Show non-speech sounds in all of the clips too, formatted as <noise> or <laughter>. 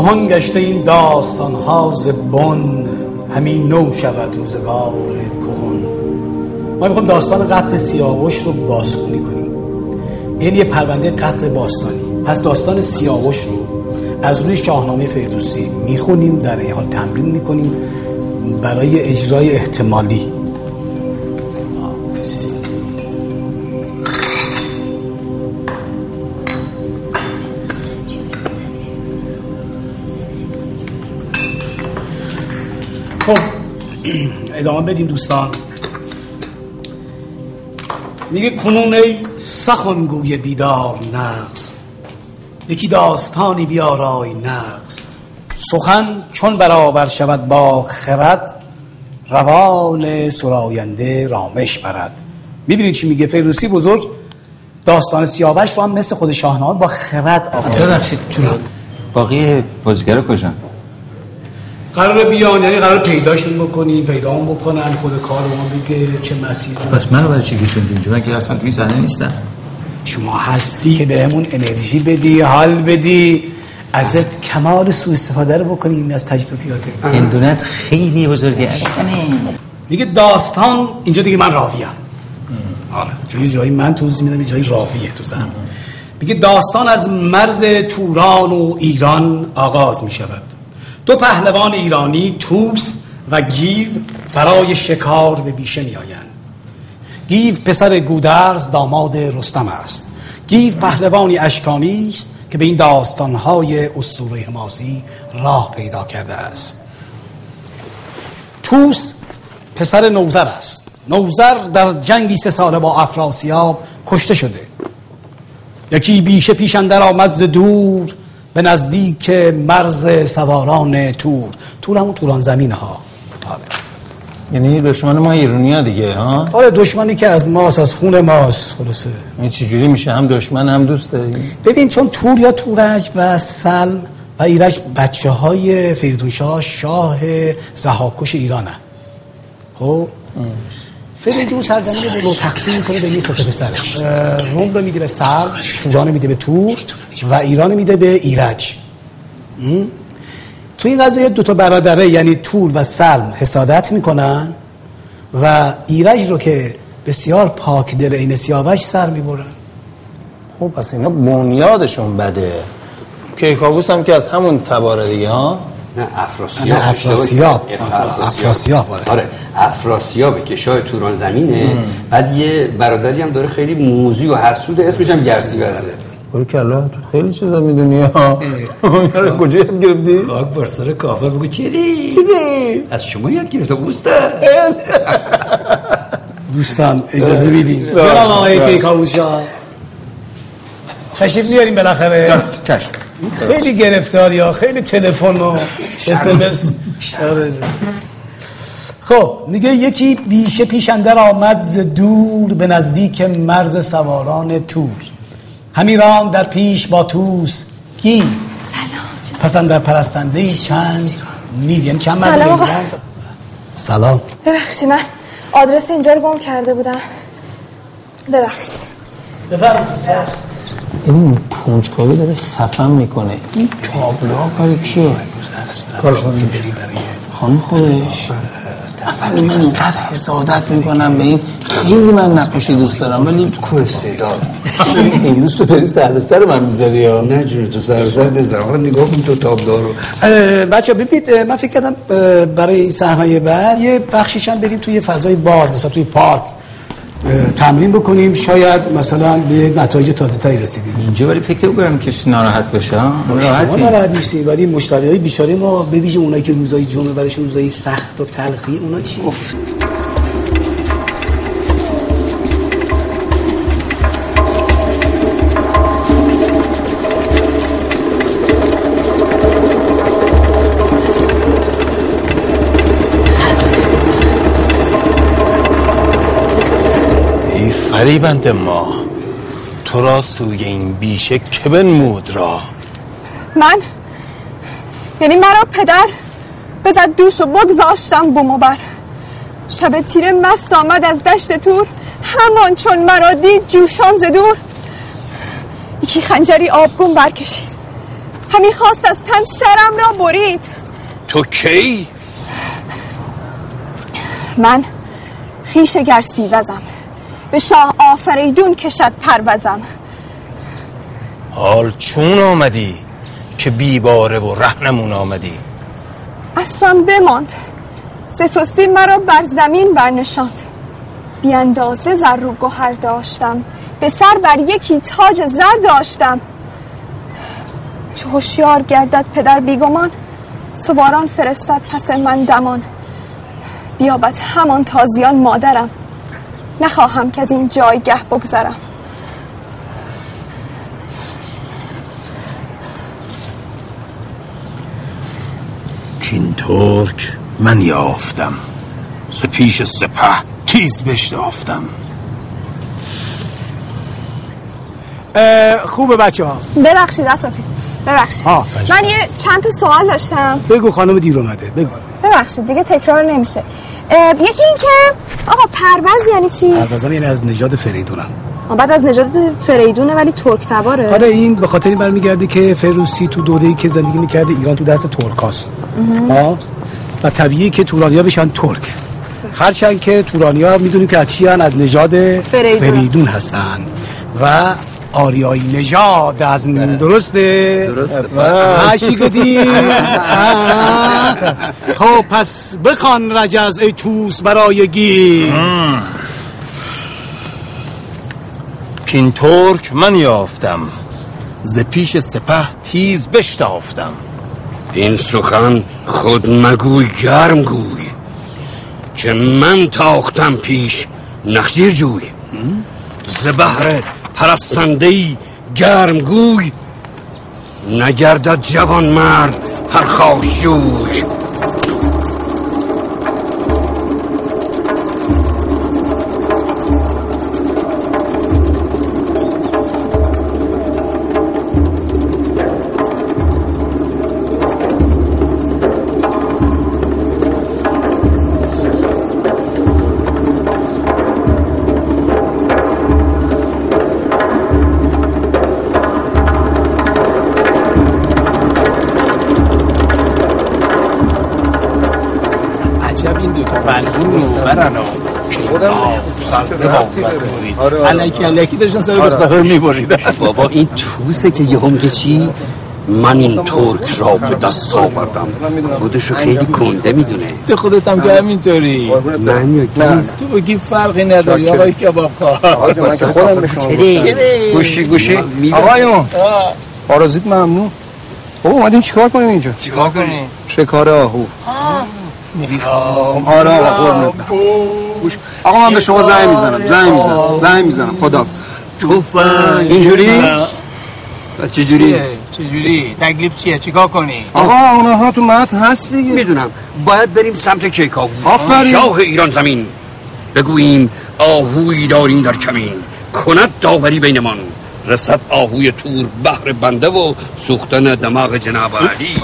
کهن گشته این داستان ها بن. همین نو شود روزگار کهن ما می‌خوایم داستان قتل سیاوش رو بازخونی کنیم. این یه پرونده قتل باستانی. پس داستان سیاوش رو از روی شاهنامه فردوسی می‌خونیم در این حال تمرین می‌کنیم برای اجرای احتمالی. ادامه بدیم دوستان. میگه کنون ای سخنگوی بیدار نقص یکی داستانی بیارای نقص. سخن چون برابر شود با خرد روان سراینده رامش برد. می‌بینید چی میگه؟ فیروسی بزرگ داستان سیاوش رو هم مثل خود شاهنامه با خرد آغاز ببخشید باقی بازیگر کجا؟ قرار بیان یعنی قرار پیداشون بکنیم پیدا هم بکنن خود کار ما بگه چه مسیر پس منو برای چی کشوندی اینجا؟ من که اصلا توی صحنه نیستم. شما هستی که بهمون انرژی بدی حال بدی ازت کمال سوء استفاده رو بکنیم از تجربیاتت هندونت خیلی بزرگه. میگه داستان اینجا دیگه من راویم. آره چون جایی من توضیح میدم یه جایی راویه تو زن میگه داستان از مرز توران و ایران آغاز می‌شود. دو پهلوان ایرانی توس و گیو برای شکار به بیشه می آیند گیو پسر گودرز داماد رستم است. گیو پهلوانی اشکانی است که به این داستانهای اسطوره حماسی راه پیدا کرده است. توس پسر نوزر است. نوزر در جنگی سه ساله با افراسیاب کشته شده. یکی بیشه پیش اندر آمد دور به نزدیک مرز سواران تور. تور همون توران زمین ها. آره. یعنی دشمن ما ایرونی ها دیگه ها؟ آره دشمنی که از ماست از خون ماست خلاصه. این چجوری میشه؟ هم دشمن هم دوسته؟ ببین چون تور یا تورج و سلم و ایرج بچه های فریدون شاه زهاکش ایرانه خب؟ فریدون سرزمین رو تقسیم می‌کنه به نیست پسرش. روم رو میده به سلم توران میده به تور و ایران میده به ایرج. تو این قضیه دو تا برادره یعنی تور و سلم حسادت می‌کنن و ایرج رو که بسیار پاک دل این سیاوش سر می‌برن. خب پس اینا بنیادشون بده. کیکاووس هم که از همون تباره دیگه ها؟ نه افراسیاب. نه افراسیاب. افراسیاب. آره. آره. افراسیاب که شاه توران زمینه. بعد یه برادری هم داره خیلی موزی و حسود اسمش هم گرسی برده باری کلا تو خیلی چیزا می‌دونی ها. رو کجا یاد گرفتی؟ خاک بر سر کافر بگو چیری؟ چیری؟ از شما یاد گرفته بوسته <laughs> دوستان اجازه میدین جناب آقای کیکاووس شاه تشریف بیاریم بالاخره. چشم. خیلی گرفتاری ها خیلی تلفن و اسمس خب میگه یکی بیشه پیش اندر آمد ز دور به نزدیک مرز سواران تور. همی رام در پیش با توس کی؟ سلام پس در پرستنده چند نید یعنی چند سلام آقا. سلام. ببخشی من آدرس اینجا رو گم کرده بودم. ببخشی بفرمایید این پونچکاوی داره خفم می‌کنه. این تابلوها کاری کیه؟ برای خانم خودش. اصلا من اینقدر حسادت می‌کنم به این. خیلی من نقاشی دوست دارم ولی کو استعداد این روز تو داری سر به سر من می‌ذاری یا؟ نه جون تو سر سر نظرم نگاه کن تو تابلو رو. بچه ببینید من فکر کردم برای این صحنه بعد یه بخشیش هم بریم توی فضای باز مثلا توی پارک. تمرین بکنیم. شاید مثلا به نتایج تازه تری رسیدیم. اینجا ولی فکر بکنم کسی ناراحت بشه شما ناراحت نیستی ولی مشتری های بیچاره ما به ویژه اونایی که روزای جمعه برایشون روزای سخت و تلخی اونا چی؟ فریبند ما. تو را سوی این بیشه که بنمود را. من؟ یعنی مرا پدر بزد دوش و بگذاشتم بوم و بر. شب تیره مست آمد از دشت تور همان چون مرا دید جوشان ز دور. یکی خنجری آبگون برکشید. همی خواست از تن سرم را برید. تو کی؟ من خیش گرسی وزم به شاه آفریدون کشد پروزم حال چون آمدی که بیباره و رهنمون آمدی؟ اسبم بماند. ز سستی مرا بر زمین برنشاند. بی اندازه زر و گوهر داشتم. به سر بر یکی تاج زر داشتم. چه هوشیار گردد پدر بیگمان. سواران فرستد پس من دمان. بیابد همان تازیان مادرم. نخواهم که از این جایگه بگذرم. کین ترک من یافتم. ز پیش سپه تیز بشتافتم خوبه بچه ها ببخشید اساتید. ببخشید. ها، من یه چند تا سوال داشتم. بگو خانم دیر اومده. بگو. ببخشید دیگه تکرار نمیشه. یکی این که آقا پرواز یعنی چی؟ پروازم یعنی از نژاد فریدونم. بعد از نژاد فریدونه ولی ترک تباره. آره این به خاطر این برمیگرده که فروسی تو دوره‌ای که زندگی می‌کرده ایران تو دست ترکاست. ها و طبیعیه که تورانیا بشن ترک. هرچند که تورانیا می‌دونیم که از چی؟ از نژاد فریدون. فریدون هستن. و آریایی نژاد از درسته؟ درسته. گفتی؟ <laughs> ها. خب پس بخوان رجز ای توس برای گیر. کین ترک من یافتم. ز پیش سپه تیز بشتافتم. این سخن خود مگوی گرم گوی. که من تاختم پیش نخجیر جوی. ز بهر پرستندهی گرم گوی نگردد جوان مرد پرخاشجوی سر بباید آره. علکی علکی داشتن سر دختر رو میبریدن بابا این توسه که یه میگه چی؟ من این ترک را به دست آوردم. خودشو خیلی کنده می‌دونه. تو خودت هم که همینطوری من یا کی تو بگی فرقی نداری آقای کباب خواه خودم به شما گوشی گوشی. آقایون. آرازیت ممنون. بابا اومدیم چیکار کنیم اینجا؟ چیکار کنی شکار آهو. آره قربونت برم. گوش. آقا من به شما زنگ می‌زنم زنگ می‌زنم زنگ می‌زنم. خدا توفنگ. اینجوری؟ و چجوری؟ چجوری؟ تکلیف چیه؟ چیکار کنی؟ آقا اونها تو متن هست دیگه. می‌دونم. باید بریم سمت کیکاووس آفرین. شاه ایران زمین. بگوییم آهوی داریم در کمین. کند داوری بینمان رسد آهوی تور بحر بنده و سوختن دماغ جناب علی.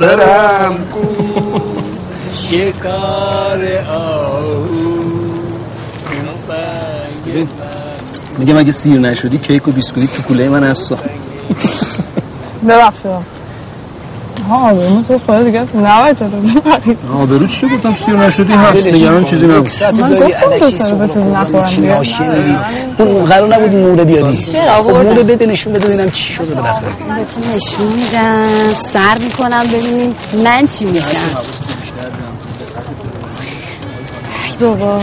<laughs> برم شکار آهو. میگه مگه سیر نشدی؟ کیک و بیسکویت تو کوله من هست. ببخشید. ها آبرومو تو خدا دیگه نباید جلو ببرید آبرو چی گفتم سیر نشدی هست؟ نگران چیزی نبود. من گفتم دو سر به چیزی نخورم دیگه اون قرار نبود موره بیاری. چرا خب؟ موره بده نشون بده ببینم چی شده بالاخره. دیگه. نشون میدم؟ سر می‌کنم ببینیم. من چی میشم؟ بابا.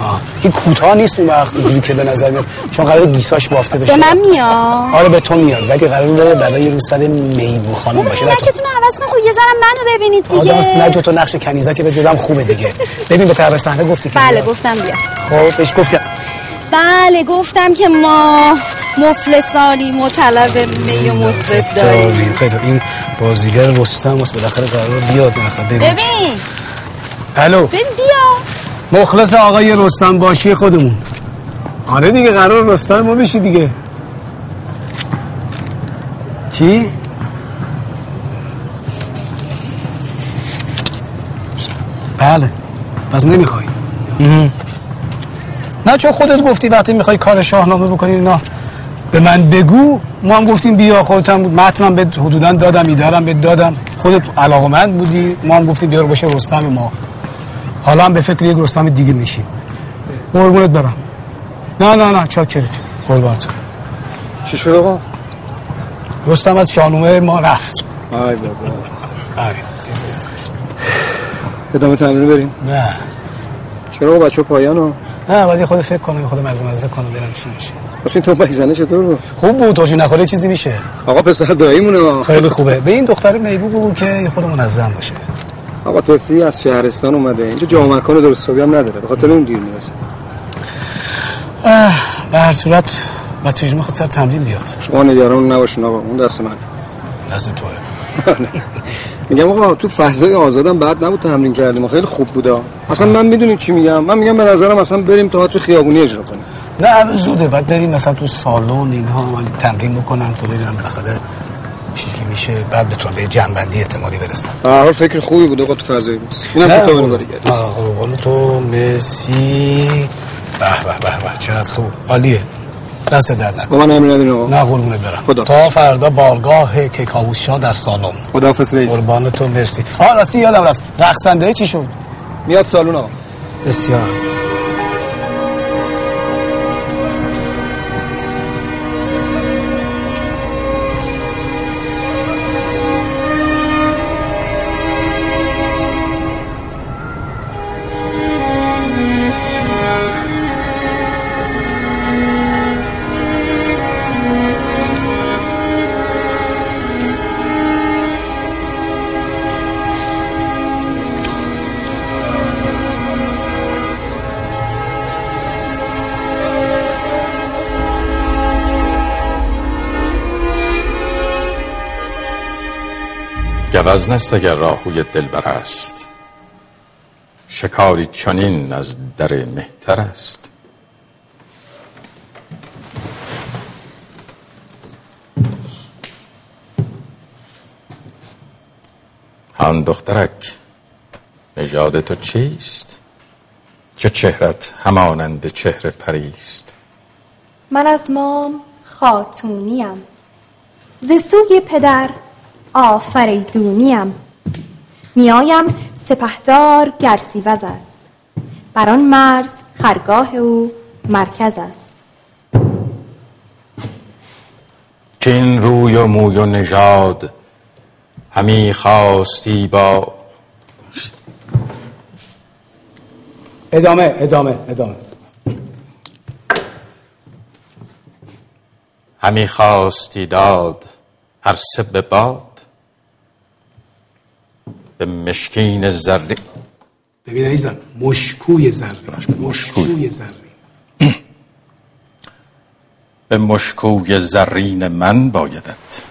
آه. این کوتاه نیست اون وقت اینجوری که به نظر میاد. چون قرار گیساش بافته بشه. به من میاد؟ آره به تو میاد. ولی قراره بعدا یه روز سر میبو خانم باشه. نه تو نکتون عوض کن خب یه ذره منو ببینید آدم است دیگه نجات و نقش کنیزه که بدم خوبه دیگه. ببین به طرف صحنه گفتی که بله بیاد. گفتم بیا. خب بهش گفتی بله گفتم که ما مفلسانی مطلب می و مطرب داریم. خیلی این بازیگر رستم واسه بالاخره قرار بیاد. ببین. الو. ببین بیا. مخلص آقای رستم باشی خودمون. آره دیگه قرار رستم ما بشی دیگه. چی؟ بله. پس نمی‌خوای. نه چون خودت گفتی وقتی می‌خوای کار شاهنامه بکنی اینا به من بگو. ما هم گفتیم بیا خودت هم متنم به حدودا دادم ایدارم به دادم. خودت علاقمند بودی. ما هم گفتیم بیا رو باشه رستم ما. حالا هم به فکر یک رستم دیگه میشیم. قربونت برم. نه نه نه چاکرت. قربانت چی شد آقا؟ رستم از شاهنامه ما رفت. آی بابا. آره. ادامه تمرین بریم. نه. چرا بچه پایان ها نه یه خود فکر کنم یه خود مزه مزه کنم برم چی میشه. بچه تو بایزنه چطور بود؟ خوب بود توشی نخوره چیزی میشه. آقا پسر داییمونه. خیلی خوبه. به این دختر میبو بگو که خود منظم باشه. آقا طفلی از شهرستان اومده. اینجا جامعه مکان درست حسابی هم نداره. به خاطر اون دیر می‌رسه. به هر صورت بچه‌ش می‌خواد سر تمرین بیاد. شما نگران نباشین آقا. اون دست من. دست توه. <laughs> میگم آقا تو فضای آزادم بعد نبود تمرین کردیم. خیلی خوب بوده اصلا من می‌دونیم چی میگم؟ من میگم به نظرم اصلا بریم تئاتر خیابونی اجرا کنیم. نه زوده. بعد بریم مثلا تو سالن اینها من تمرین بکنم تو ببینم بالاخره چی که میشه. بعد بتونم به جنبندی اعتمادی برسم. به حال فکر خوبی بود آقا تو فضای بود. اینم تو کامل قربان تو. مرسی. به به به به. چقدر خوب. عالیه. دست در نکن. با من امری ندارین آقا. نه قربونت برم. خدا. تا فردا بارگاه کیکاووس شاه در سالن. خداحافظ رئیس. قربان تو مرسی. آه راستی یادم رفت. رقصنده چی شد؟ میاد سالون آقا. بسیار. گوزن اگر راهوی دلبر است. شکاری چنین از در مهتر است. آن دخترک نژاد تو چیست؟ که چهرت همانند چهره پریست؟ من از مام خاتونیم. ز سوی پدر آفریدونیم میایم سپهدار گرسیوز است. بر آن مرز خرگاه او مرکز است. که این روی و موی و نژاد همی خواستی با ادامه ادامه ادامه. همی خواستی داد هر سه به باد. به مشکین زری ببین عزیزم مشکوی زرین مشکوی. زرین. به مشکوی زرین من بایدت.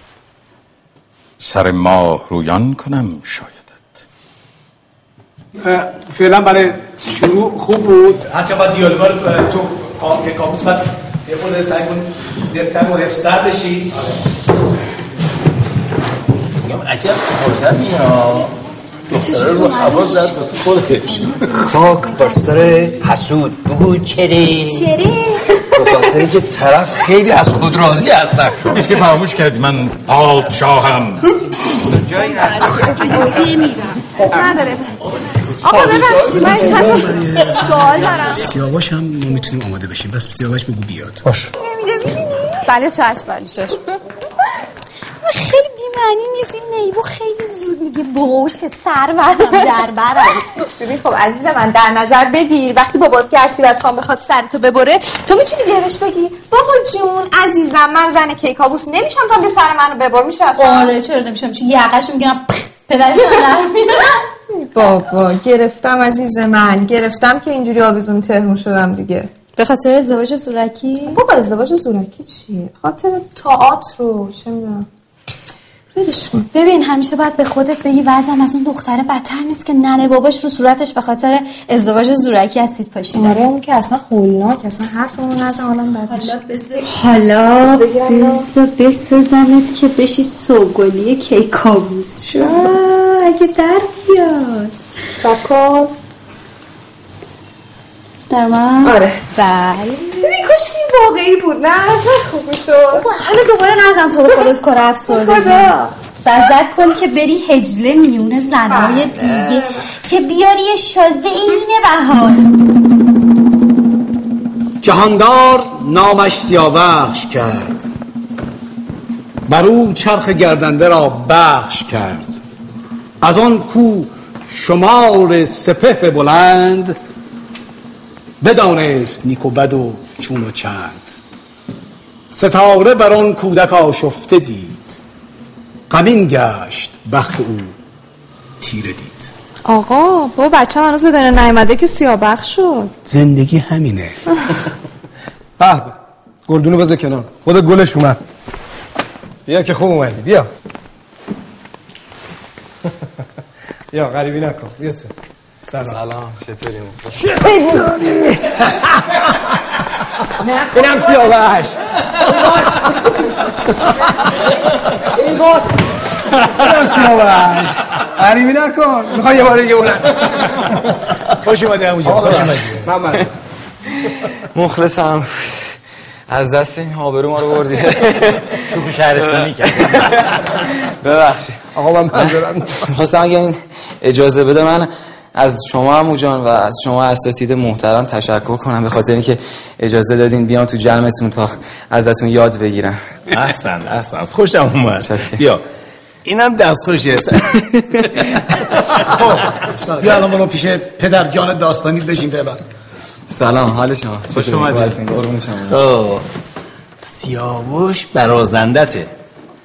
سر ماه رویان کنم شایدت. فعلا برای شروع خوب بود. هرچه باید دیالوگا رو اه، تو کابوس باید یه خود سعی کن دقتر و حفظتر بشی. میگم عجب ها. دختره رو هوا زد واسه خودش. خاک بر سر حسود. بگو چره چره به خاطر که طرف خیلی از خود راضی هستن شما که فراموش کردی من پادشاهم. نداره. آقا ببخشید من چند سوال دارم. سیاوش هم ما می‌تونیم آماده بشیم. بس سیاوش بگو بیاد. باش. بله چشم بله چشم. <laughs> خیلی بیمعنی نیست. این میبو خیلی زود میگه بوش سر برم در برم. ببین خب عزیز من در نظر بگیر. وقتی بابات گرسی از خان بخواد سرتو ببره تو می‌تونی بیارش بگی بابا جون عزیزم من زن کیکاووس نمیشم تا به سر منو ببر. میشه اصلا؟ آره چرا نمیشه میشه یقش می‌گیرم پدرش بابا گرفتم عزیز من. گرفتم که اینجوری آویزون تهمون شدم دیگه. به خاطر ازدواج زورکی بابا ازدواج زورکی چیه؟ خاطر تئاتر رو چه می‌دونم. ولش کن. ببین همیشه باید به خودت بگی وضعم از اون دختره بدتر نیست که ننه باباش رو صورتش به خاطر ازدواج زورکی اسید پاشیده آره اون که اصلا هولناک اصلا حرفمون نزن حالا میشه حالا بسا بسازمت که بشی سوگلی کیکاووس. شو اگه در بیاد. سکر در من آره. بله. ببین کاش این واقعی بود. نه چه خوب شد بابا حالا دوباره نزن تو رو خودت کار افسردگی خدا. فزد کن که بری هجله میون زنهای دیگه که بیاری یه شازده اینه بهار. جهاندار نامش سیاوخش کرد. بر او چرخ گردنده را بخش کرد. از آن کو شمار سپهر بلند بدانست نیک و بد و چون و چند. ستاره بر آن کودک آشفته دید. غمین گشت بخت او تیره دید. آقا بابا بچه هنوز به دنیا نیومده که سیابخش شد. زندگی همینه. <laughs> به به گلدونو بذار کنار. خود گلش اومد. بیا که خوب اومدی. بیا. <laughs> بیا غریبی نکن. بیا تو. سلام. سلام چطوری؟ اینم سیاوش. اینم سیاوش. غریبی نکن. می‌خوای یه بار دیگه بلند خوش اومده همونجا آقا خوش. اومدی. من مخلصم. از دست این آبرو ما رو بردی. شوخی شهرستانی کرد. ببخشید. آقا من معذرت می‌خواستم اگه این اجازه بده من از شما عمو جان و از شما اساتید محترم تشکر کنم. به خاطر اینکه اجازه دادین بیام تو جمعتون تا ازتون یاد بگیرم. احسن احسن. خوشم اومد. بیا. اینم دست خوشه خب بیا الان برو پیش پدر جان داستانی بشین ببر. سلام حال شما؟ خوش چطوری؟ اومدی. خوب هستین؟ قربون شما. آه، سیاوش برازندته.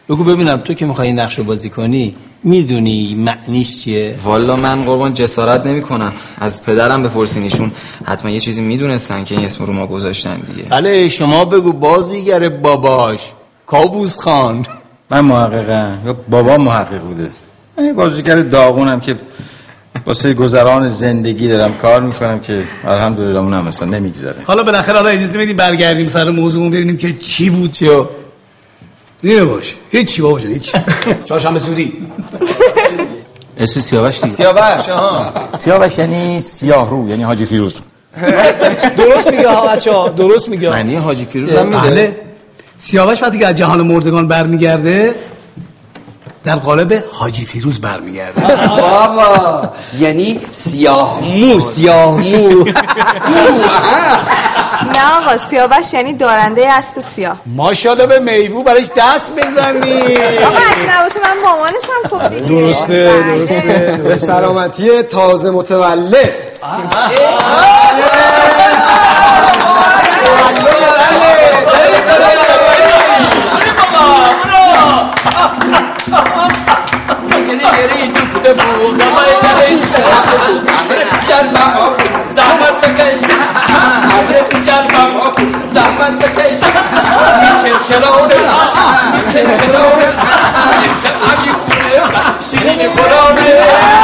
بگو ببینم تو که می‌خوای این نقش رو بازی کنی می‌دونی معنیش چیه؟ والا من قربان جسارت نمی کنم از پدرم بپرسین ایشون. حتما یه چیزی می‌دونستن که این اسم رو ما گذاشتن دیگه. بله شما بگو بازیگر باباش. کاووس خان. من محققم. یا بابا محقق بوده. من بازیگر داغونم که واسه گذران زندگی دارم کار می‌کنم که الحمدلله اونم مثلا نمیگذره. حالا بالاخره حالا اجازه بدیم برگردیم سر موضوع ببینیم که چی بود. چی نیمه باش هیچی بابا جان هیچ چهارشنبه زودی اسم سیاوش دیگه سیاوش آها سیاوش یعنی سیاه رو یعنی حاجی فیروز درست میگه ها بچه ها درست میگه معنی حاجی فیروز هم میده سیاوش وقتی که از جهان مردگان برمیگرده در قالب حاجی فیروز برمیگرده. بابا یعنی سیاه. مو سیاه مو. نه آقا سیاوش یعنی دارنده اسب سیاه. ماشاءالله به میبو براش دست بزنی. آقا نباشه من مامانشم خب دیگه. درسته درسته به سلامتی تازه متولد. يريدك دموع الله يكريش عمرك تجربع عقل زعمت بكيش عمرك تجربع عقل زعمت بكيش شرشرون شرشرون شرشرون شرشرون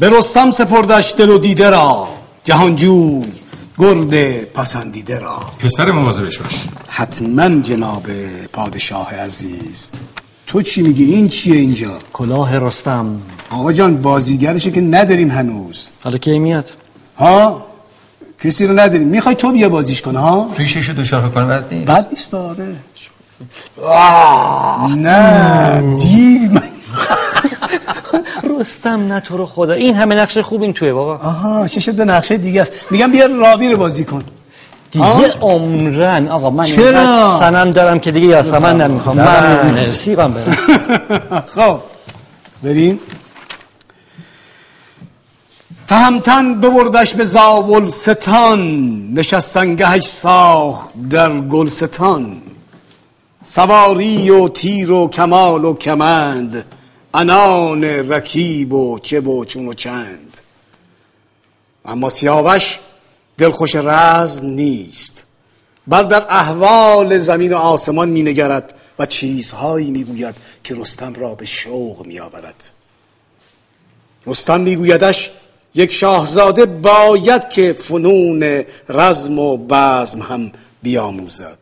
به رستم سپردش دل و دیده را جهانجوی گرد پسندیده را. پسر مواظبش باش. حتما جناب پادشاه عزیز. تو چی میگی؟ این چیه اینجا؟ کلاه رستم. آقا جان بازیگرشه که نداریم هنوز. حالا کی میاد؟ ها؟ کسی رو نداریم. می‌خوای تو بیا بازیش کنه ها؟ ریشش رو دوشاخه کنه بعد نیست. بد نیست آره. نه دیو من رستم نه تو رو خدا. این همه نقش خوب این توه بابا. آها چه شد به نقشه دیگه است؟ میگم بیا راوی رو بازی کن. دیگه؟ عمرن. آقا من چرا؟ سنم دارم که دیگه یاسمن نمی‌خوام. من مرسی من برم. <laughs> خب بریم. تهمتن ببردش به زاول ستان نشستنگهش ساخت در گلستان. سواری و تیر و کمال و کمند انان رکیب و چه و چون و چند. اما سیاوش دلخوش رزم نیست. بل در احوال زمین و آسمان می نگرد و چیزهایی می گوید که رستم را به شوق می آورد. رستم میگویدش یک شاهزاده باید که فنون رزم و بزم هم بیاموزد.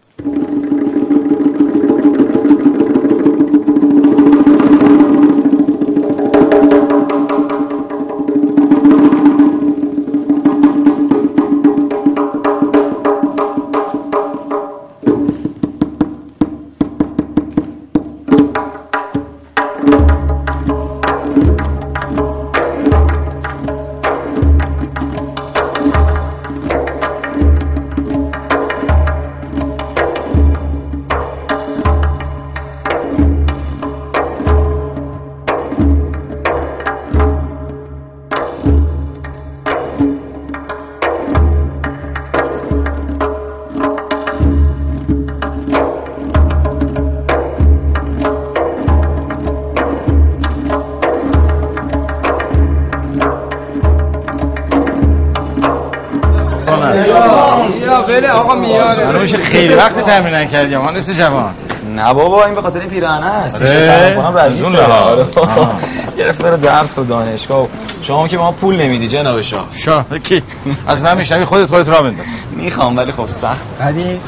میشه خیلی وقت تمرین نکردی مهندس جوان. نه بابا این به خاطر این پیراهنه است. از اون لحاظ. آه. <laughs> گرفتار درس و دانشگاه. شما که ما پول نمیدی جناب شاه. شاه کی؟ از من میشنوی خودت خودت را بنداز. می‌خوام ولی خب سخت. بعدی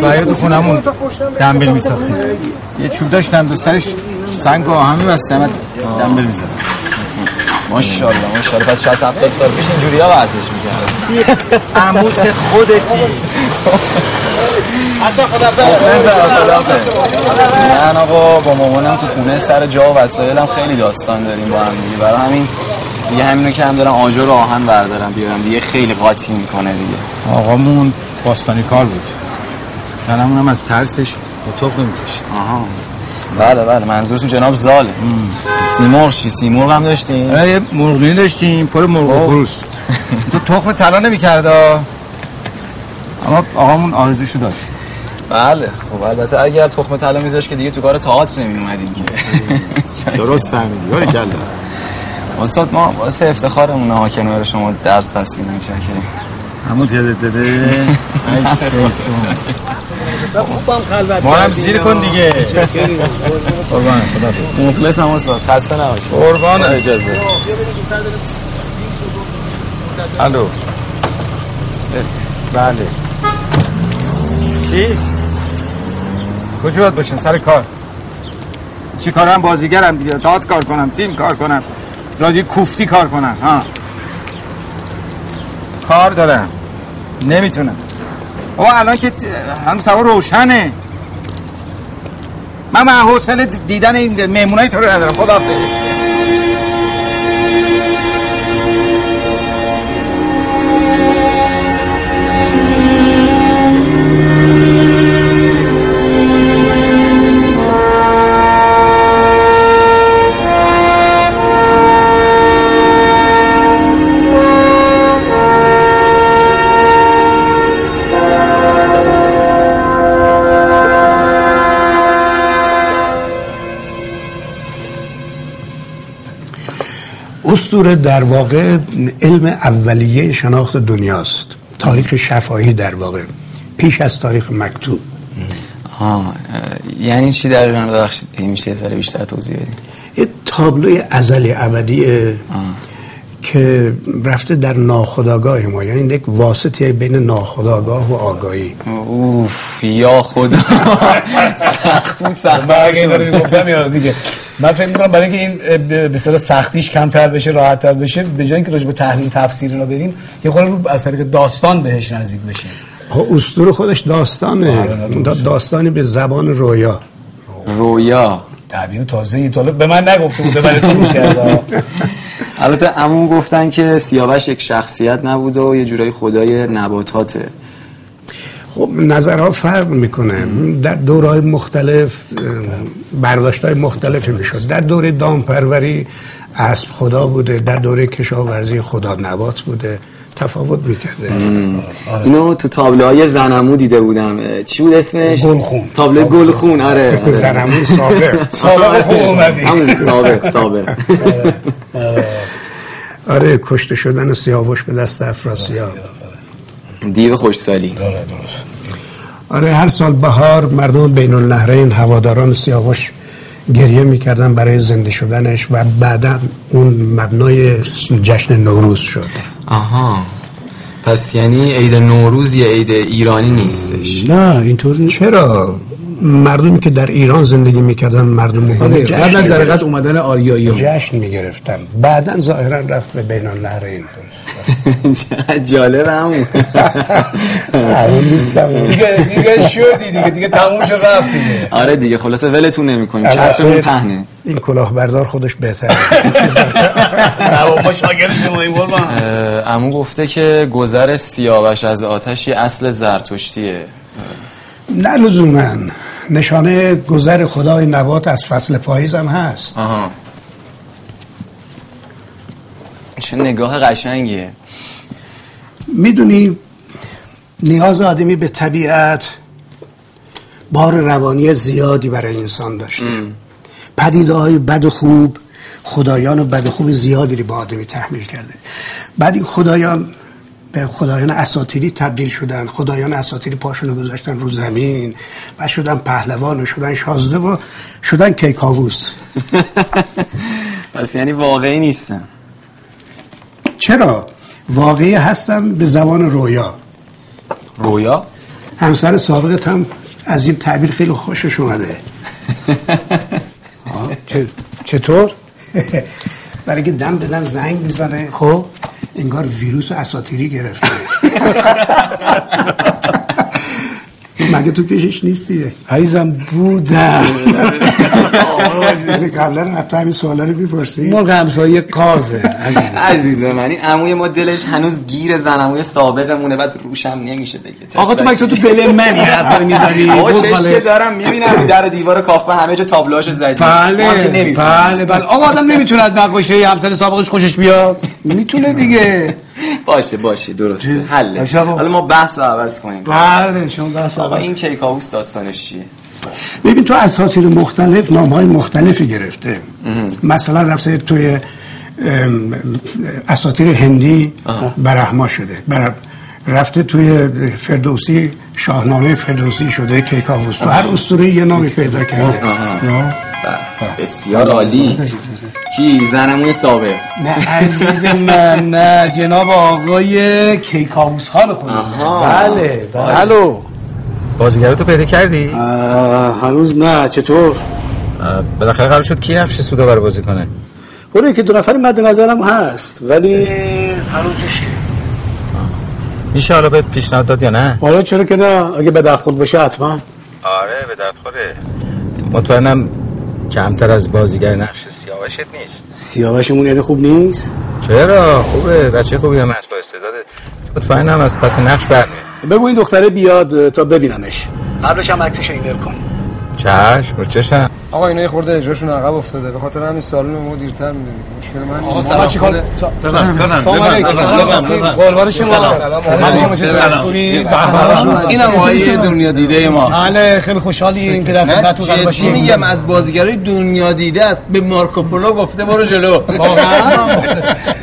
تو تو خونمون دنبل میساختیم یه چوب داشتم دو سرش سنگ و آهن میبستم دنبل می‌زدم ماشاءالله ماشاءالله. پس 60 70 سال پیش اینجوری ها ورزش می‌کرد عموت خودتی. بچه خدا من آقا با مامانم تو خونه سر جا و وسایلم خیلی داستان داریم با هم دیگه. برای همین دیگه همینو که هم دارم آجر و آهن بردارم بیارم دیگه. خیلی قاطی می‌کنه دیگه. آقامون باستانی کار بود. منمون هم از ترسش اتاق نمی‌کشید. آها. بله بله منظور تو جناب زاله. سیمرغ چی؟ سیمرغ هم داشتیم یه مرغی داشتیم پر مرغ و خروس تو تخم طلا نمی‌کرد اما آقامون آرزوشو داشت. بله خب البته اگر تخم طلا میذاش که دیگه تو کار تئاتر نمی اومدیم که. درست فهمیدی باری کلا. استاد ما واسه افتخارمون ها کنار شما درس پس میدیم چکریم همون یادت شیطون ما هم زیر کن دیگه. قربان خدا مفلس هم استاد. خسته نباشی قربان. اجازه. الو بله چی؟ کجا باید باشم؟ سر کار. چی کارم بازیگرم دیگه. تاعت کار کنم فیلم کار کنم. رادیو کوفتی کار کنم ها. کار دارم. نمی‌تونم. او الان که هم سوا روشنه. من من حوصله دیدن این مهمونای تو رو ندارم. خدا اسطوره در واقع علم اولیه شناخت دنیاست. تاریخ شفاهی در واقع. پیش از تاریخ مکتوب. آه یعنی چی دقیقا؟ ببخشید میشه یه بیشتر توضیح بدیم یه تابلوی ازلی ابدیه که رفته در ناخداگاه ما. یعنی یک واسطه بین ناخداگاه و آگاهی. اوف یا خدا. <laughs> سخت بود سخت. من اگه این رو گفتم یا دیگه من فکر می‌کنم برای اینکه این به اصطلاح سختیش کمتر بشه راحت تر بشه به جای اینکه راجع به تحلیل تفسیر اینا بریم یه خورده رو از طریق داستان بهش نزدیک بشیم. اسطوره خودش داستانه. دا- داستانی به زبان رویا. رویا. تعبیر تازه ای طالب به من نگفته بود به تو کرده <laughs> البته عموم گفتن که سیاوش یک شخصیت نبود و یه جورایی خدای نباتاته. خب نظرها فرق می‌کنه. در دورهای مختلف برداشت های مختلفی می‌شد. در دوره دامپروری اسب خدا بوده. در دوره کشاورزی خدا نبات بوده. تفاوت می‌کرده. اینو تو تابلوهای زنمو دیده بودم. چی بود اسمش؟ گلخون. تابلو گلخون. آره آره. زنمو سابق. <laughs> سابق خوب اومدی. همون سابق سابق. <laughs> آره کشته شدن سیاوش به دست افراسیاب. دیو خوشسالی. آره هر سال بهار مردم بین النهرین هواداران سیاوش گریه می‌کردن برای زنده شدنش و بعدا اون مبنای جشن نوروز شد. آها. پس یعنی عید نوروز یه عید ایرانی نیستش. نه اینطور چرا؟ مردمی که در ایران زندگی می‌کردن مردم قبل از در اومدن آریایی ها. جشن می‌گرفتن. بعدا ظاهرا رفت به بین النهرین <laughs> جالب همون. <laughs> همون نیستم دیگه دیگه شدی دیگه. دیگه تموم شد رفت دیگه. آره دیگه خلاصه ولتون نمی‌کنیم. چترمون پهنه. این کلاهبردار خودش بهتره. <laughs> ما شاگرد شما این عمو گفته که گذر سیاوش از آتش یه اصل زرتشتیه. نه لزوما. نشانه گذر خدای نبات از فصل پاییز هم هست. آها. چه نگاه قشنگیه. می‌دونی نیاز آدمی به طبیعت بار روانی زیادی برای انسان داشته. پدیده های بد و خوب خدایان و بد و خوب زیادی رو به آدمی تحمیل کرده. بعد این خدایان به خدایان اساطیری تبدیل شدن خدایان اساطیری پاشونو گذاشتن رو زمین و شدن پهلوان و شدن شازده و شدن کیکاووس <laughs> پس یعنی واقعی نیستن. چرا؟ واقعی هستن به زبان رویا. رویا؟ همسر سابقت هم از این تعبیر خیلی خوشش اومده. <laughs> چطور؟ <laughs> برای که دم به دم زنگ می‌زنه. خب. انگار ویروس اساتیری گرفته. <laughs> مگه تو پیشش نیستی؟ عزیزم بودم. <laughs> قبلا حتی همین سوالا رو می‌پرسی؟ مرغ همسایه عزیزم. عزیز من این عموی ما دلش هنوز گیر زن عموی سابقمونه بعد روشم نمیشه بگه آقا تو مگه تو تو دل منی؟ <laughs> حرفا می‌زنی؟ آقا بزغاله. چش که دارم می‌بینم در دیوار کافه همه جا تابلوهاشو زدی. بله. بله بله. آقا آدم نمی‌تونه از نقاشی همسر سابقش خوشش بیاد. می‌تونه دیگه. باشه باشه درسته. حله. حالا ما بحث رو عوض کنیم. بله شما بحث آقا این کیکاووس داستانش چیه؟ ببین تو اساطیر مختلف نام های مختلفی گرفته. مثلا رفته توی اساطیر هندی برهما شده. بر رفته توی فردوسی شاهنامه فردوسی شده کیکاووس. تو هر اسطوره یه نامی پیدا کرده. بسیار عالی. کی زنموی سابق نه عزیز من نه جناب آقای کیکاووس خان خودم بله بله. الو. بازیگراتو پیدا کردی؟ هنوز نه چطور؟ بالاخره قرار شد کی نقش سودا برای بازی کنه؟ اونه که دو نفر مد نظرم هست ولی میشه حالا بهت پیشنهاد داد یا نه؟ حالا چرا که نه. اگه به دخل باشه حتما. آره به درد خوره. مطمئنم کمتر از بازیگر نقش سیاوشت نیست. سیاوشمون یعنی خوب نیست؟ چرا؟ خوبه. بچه خوبی هم با استعداده مطمئنم از پس نقش برمیاد بگو این دختره بیاد تا ببینمش. قبلش هم عکسش اینر کن. چشم رو چشم آقا اینا یه خورده اجراشون عقب افتاده. به خاطر همین سالن رو ما دیرتر میدیم مشکل من آقا. سلام. چیکار- بفرم، بفرم، سلام. قربان شما. اینم آقای دنیا دیده ما. بله خیلی خوشحالیم که در خدمتتون باشیم. میگم؟ از بازیگرای دنیا دیده است. به مارکوپولو گفته برو جلو.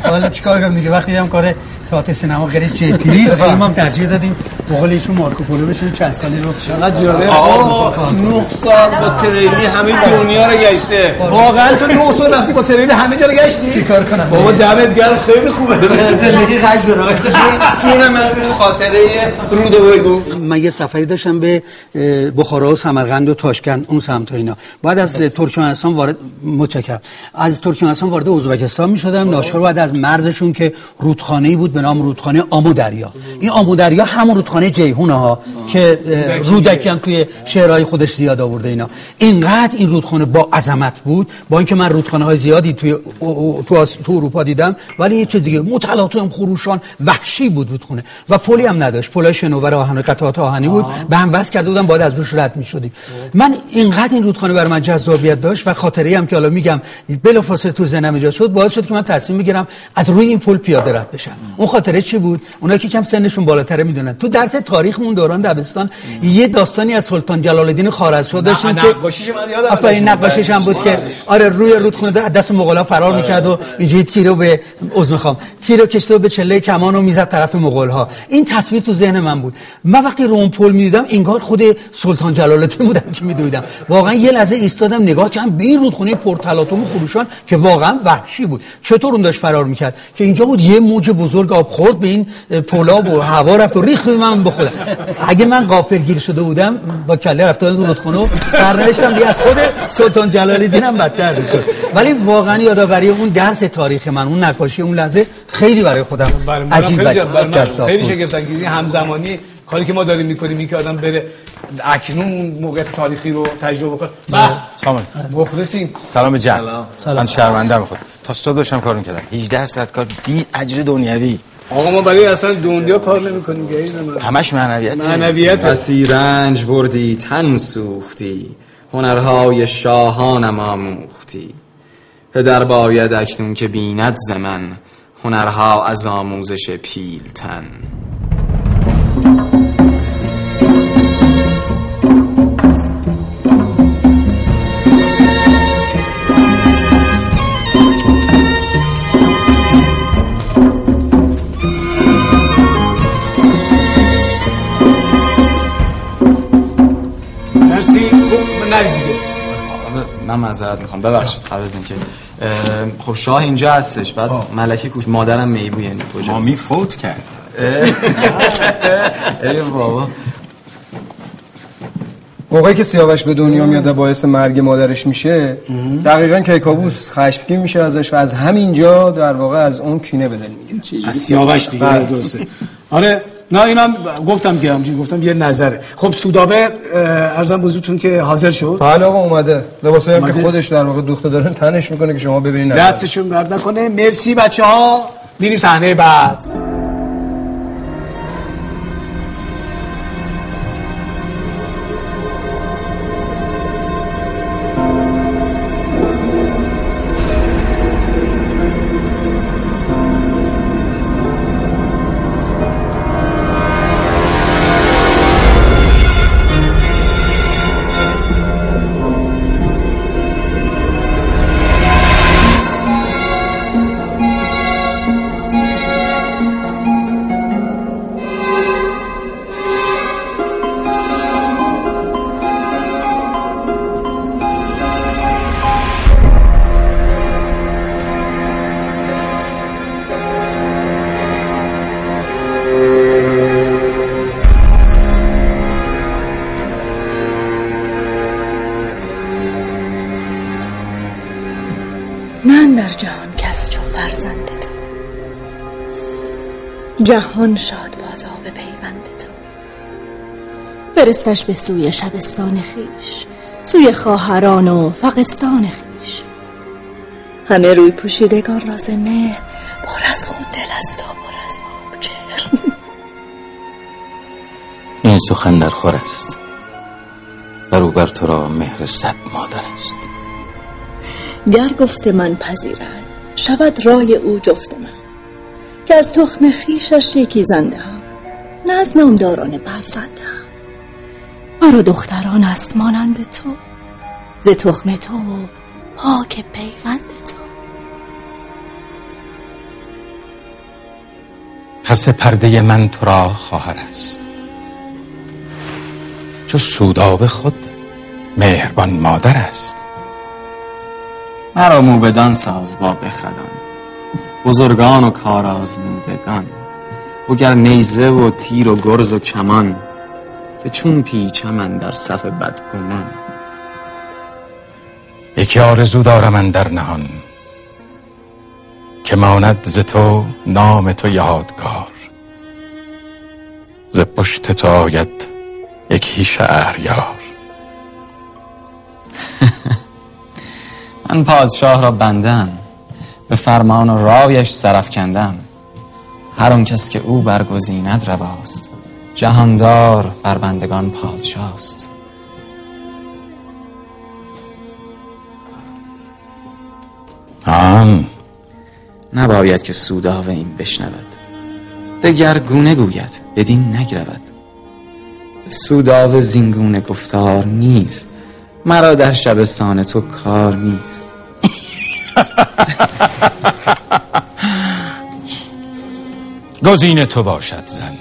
حالا چیکار کنم دیگه؟ وقتی هم کار تئاتر سینما خیلی جدی نیست. فیلم هم ترجیح دادیم به قول ایشون مارکوپولو بشون چند سالی رو چقدر جالب. آقا نه سال با تریلی همه دنیا رو گشته. واقعا تو نه سال رفتی با ترین همه جا رو گشتی؟ چیکار کنم؟ بابا دمت گرم خیلی خوبه. زندگی خرج داره. چون من خاطره رودو بگو. من یه سفری داشتم به بخارا و سمرقند و تاشکند اون سمت و اینا. بعد از ترکمنستان وارد متشکرم. از ترکمنستان وارد ازبکستان می شدم ناچار بعد از مرزشون که رودخانه بود به نام رودخانه آمودریا این آمودریا همون رودخانه جیهون ها که رودکی. هم توی شعرهای خودش زیاد آورده اینا. اینقدر این رودخانه با عظمت بود با اینکه من رودخانه های زیادی توی تو, تو اروپا دیدم ولی یه چیز دیگه متلاطم هم خروشان وحشی بود رودخانه. و پلی هم نداشت. پلای شنوور آهن قطعات آهنی بود. به هم وصل کرده بودم باید از روش رد می شدیم من اینقدر این رودخانه برای من جذابیت داشت و خاطره هم که حالا میگم بلافاصله تو ذهنم ایجاد شد باعث شد که من تصمیم بگیرم از روی این پل پیاده رد بشم. اون خاطره چی بود؟ اونایی که کم سنشون بالاتره می‌دونن. تو درس تاریخمون دوران دبستان یه داستانی از سلطان جلال الدین خوارزمشاه داشتیم که نقاشیش من یادم آفرین نقاشش هم بود که آره روی رودخونه دست مغولا فرار می‌کرد و اینجوری تیر رو به عذر می‌خوام تیر رو کشته و به چله کمان رو می‌زد طرف مغول ها این تصویر تو ذهن من بود. من وقتی رومپل می‌دیدم انگار خود سلطان جلال الدین بودم که میدویدم واقعا یه لحظه ایستادم نگاه کردم به این رودخونه پرتلاطم و خروشان که واقعا وحشی بود. چطور اون داشت فرار می‌کرد؟ که اینجا بود یه موج بزرگ آب خورد به این پلاب و هوا رفت و ریخت روی من به خودم اگه من غافل گیر شده بودم با کله رفته بودم رودخونه سرنوشتم دیگه از خود سلطان جلال الدین هم بدتر می‌شد ولی واقعا یادآوری اون درس تاریخ من اون نقاشی اون لحظه خیلی برای خودم عجیب خیلی خیلی. شگفت انگیزی همزمانی کاری که ما داریم می‌کنیم این که آدم بره اکنون موقعیت تاریخی رو تجربه کنه سامان مخلصیم سلام جان. سلام. من شرمنده خود. تا صبح داشتم کار می‌کردم. 18 ساعت کار. بی اجر دنیوی آقا ما برای اصلا دنیا کار نمی‌کنیم گریز من. همش معنویت. معنویت. بسی رنج بردی تن سوختی. هنرهای شاهانم آموختی. پدر باید اکنون که بیند ز من هنرها از آموزش پیلتن. من معذرت می‌خوام. ببخشید قبل از اینکه. خب شاه اینجا هستش بعد ملکه کوش مادرم میبو یعنی کجاست؟ مامی فوت کرد. ای بابا. موقعی که سیاوش به دنیا میاد و باعث مرگ مادرش میشه دقیقا کیکاووس خشمگین میشه ازش و از همینجا در واقع از اون کینه به دل می‌گیره. از سیاوش دیگه بله. آره نه اینم گفتم که همچنین گفتم یه نظره. خب سودابه ارزم بزرگتون که حاضر شد. بله آقا اومده. لباسایی هم که؟ خودش در واقع دوخته داره تنش می‌کنه که شما ببینید. دستشون درد نکنه مرسی بچه ها میریم صحنه بعد. جهان شاد بادا به پیوند تو. فرستش به سوی شبستان خیش سوی خواهران و فقستان خیش. همه روی پوشیدگان را ز مهر پر از خون دل است و پر از ماجر <laughs> این سخن در خور است. برو بر تو را مهر صد مادر است. گر گفت من پذیرد شود رای او جفت از تخم خیشش یکی زنده هم نه از نامداران بد زنده هم مرا دختران است مانند تو ز تخم تو و پاک پیوند تو. پس پرده من تو را خواهر است. چو سودابه خود مهربان مادر است. مرا موبدان ساز با بخردان. بزرگان و کار آزمودگان وگر نیزه و تیر و گرز و کمان که چون پیچم در صف بدگمان. یکی آرزو دارم من در نهان که ماند ز تو نام تو یادگار. ز پشت تو آید یکی شهریار <laughs> من پادشاه را بندم. به فرمان و رایش سرف کندم هر آن کس که او برگزیند رواست. جهاندار بر بندگان پادشاست. آن. نباید که سوداوه این بشنود. دگر گونه گوید بدین نگرود. سوداوه زینگونه گفتار نیست. مرا در شبستان تو کار نیست. <laughs> گزین تو باشد زن.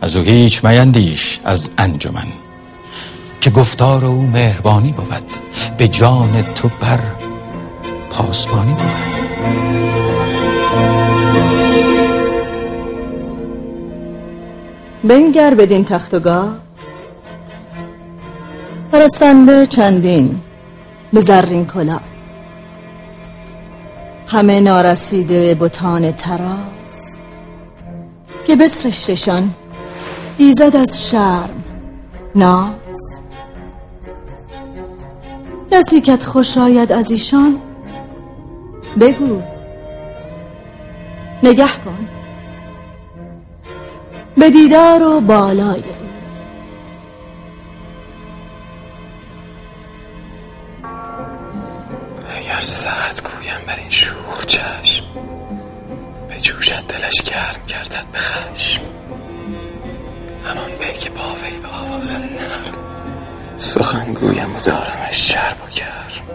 از او هیچ میندیش از انجمن. که گفتار او مهربانی بود به جان تو بر پاسبانی بود. بنگر بدین تختگاه پرستنده چندین به زرین کلا همه نارسیده بتان تراز که بسرشتشان ایزد از شرم ناز کسی کت خوش آید از ایشان. بگو. نگه کن. به دیدار و بالای اگر سرد به جوشت دلش گرم گردد به خشم. همان به که با وی به آواز نرم. سخن گویم و دارمش چرب و گرم.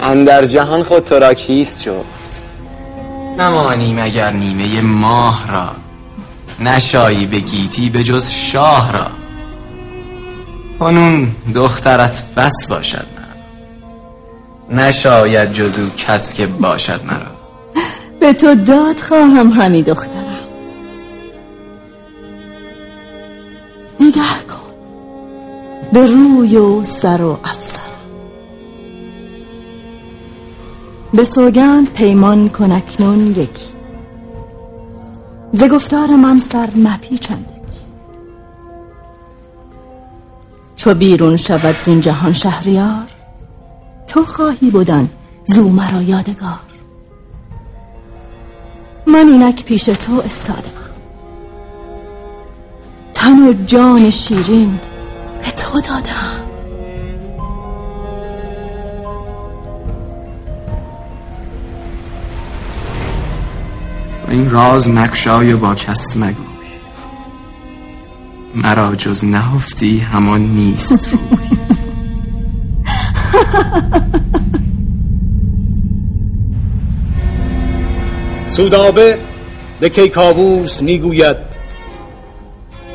اندر جهان خود تو را کیست جفت؟ نمانیم اگر نیمه ماه را. نشایی به گیتی به جز شاه را. کنون دخترت بس باشد مرا. نشاید جزو کس که باشد مرا. به تو داد خواهم همی دخترم. نگه کن. به روی و سر و افسرم به سوگند پیمان کن اکنون یکی. ز گفتار من سر مپیچندگی چو بیرون شود زین جهان شهریار تو خواهی بودن زو مرا یادگار. من اینک پیش تو استادم. تن و جان شیرین به تو دادم. تو این راز مکشای و با کس مگوی مرا جز نهفتی همان نیست. روی <laughs> سودابه به کیکاووس می‌گوید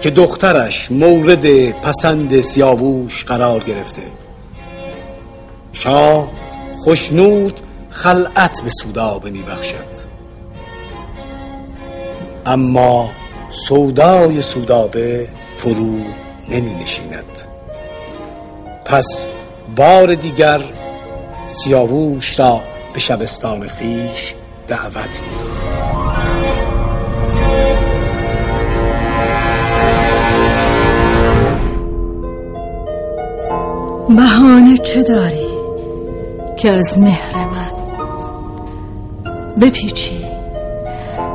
که دخترش مورد پسند سیاووش قرار گرفته. شاه خوشنود خلعت به سودابه میبخشد. اما سودای سودابه فرو نمی نشیند پس بار دیگر سیاووش را به شبستان خیش دعوت می بهانه چه داری که از مهر من بپیچی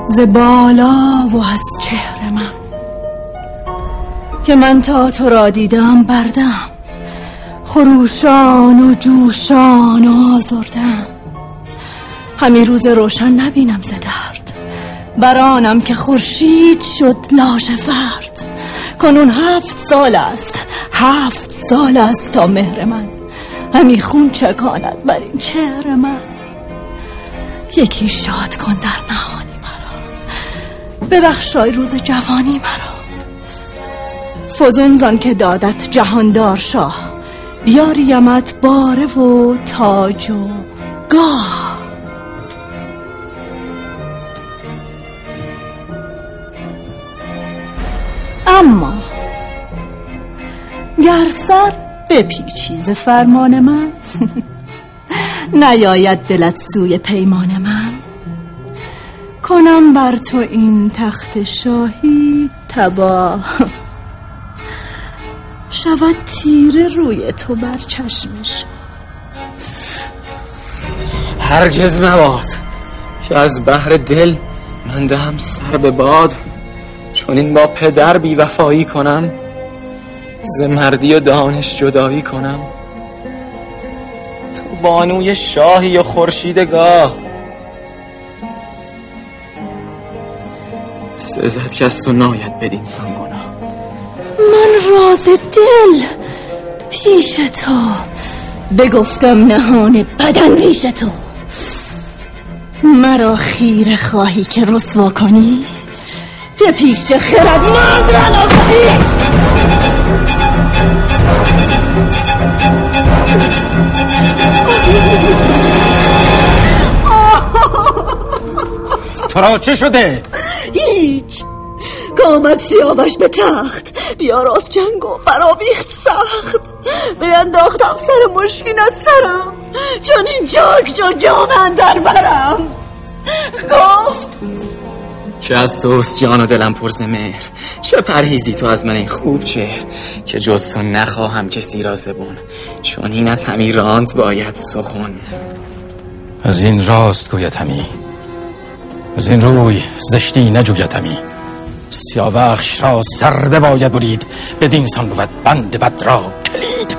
ز بالا و از چهر من؟ که من تا تو را دیدم بردم خروشان و جوشان و آزردم. همی روز روشن نبینم ز درد برانم که خورشید شد لاشه فرد. کنون هفت سال است هفت سال است تا مهر من. همی خون چکاند بر این چهر من. یکی شاد کن در نهانی مرا. ببخشای روز جوانی مرا. فزون زان که دادت جهاندار شاه. بیاریمت باره و تاج و گر سر بپیچی ز فرمان من. <laughs> نیاید دلت سوی پیمان من. کنم بر تو این تخت شاهی تباه. <laughs> شود تیره روی تو بر چشمش هرگز مباد که از بحر دل من دهم سر به باد. چون این با پدر بی وفایی کنم ز مردی و دانش جدایی کنم؟ تو بانوی شاهی و خورشیدگاه. سزد که از تو ناید بدین سان گناه. من راز دل پیش تو بگفتم نهان بدندیش تو. مرا خیره خواهی که رسوا کنی؟ به پیش خردی نظرن آفایی تو را چه شده؟ هیچ. کامد سیاوش به تخت. بیاراست جنگ و براویخت سخت. بینداختم سر مشکین از سرم. چون این جاک جا جام اندر برم. گفت که از توست جان و دلم پر ز مهر چه پرهیزی تو از من این خوب چه؟ که جز تو نخواهم کسی را زبون. چون اینت همی راند باید سخن. از این راست گوید همی. از این روی زشتی نجوید همی سیاوخش را سر بباید برید بدین سان بود بند بد را کلید.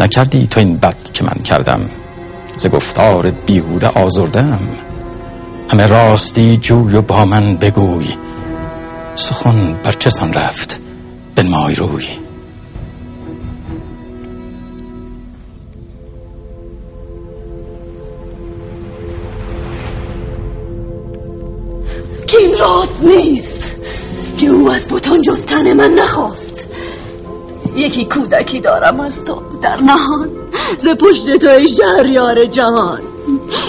نکردی تو این بد که من کردم؟ ز گفتار بیهوده آزردم. همه راستی جوی و با من بگوی. سخن بر چه سان رفت؟ بنمای روی. که این راست نیست که او از بوتان جز تن من نخواست. یکی کودکی دارم از تو در نهان ز پشت تو شهریار جهان.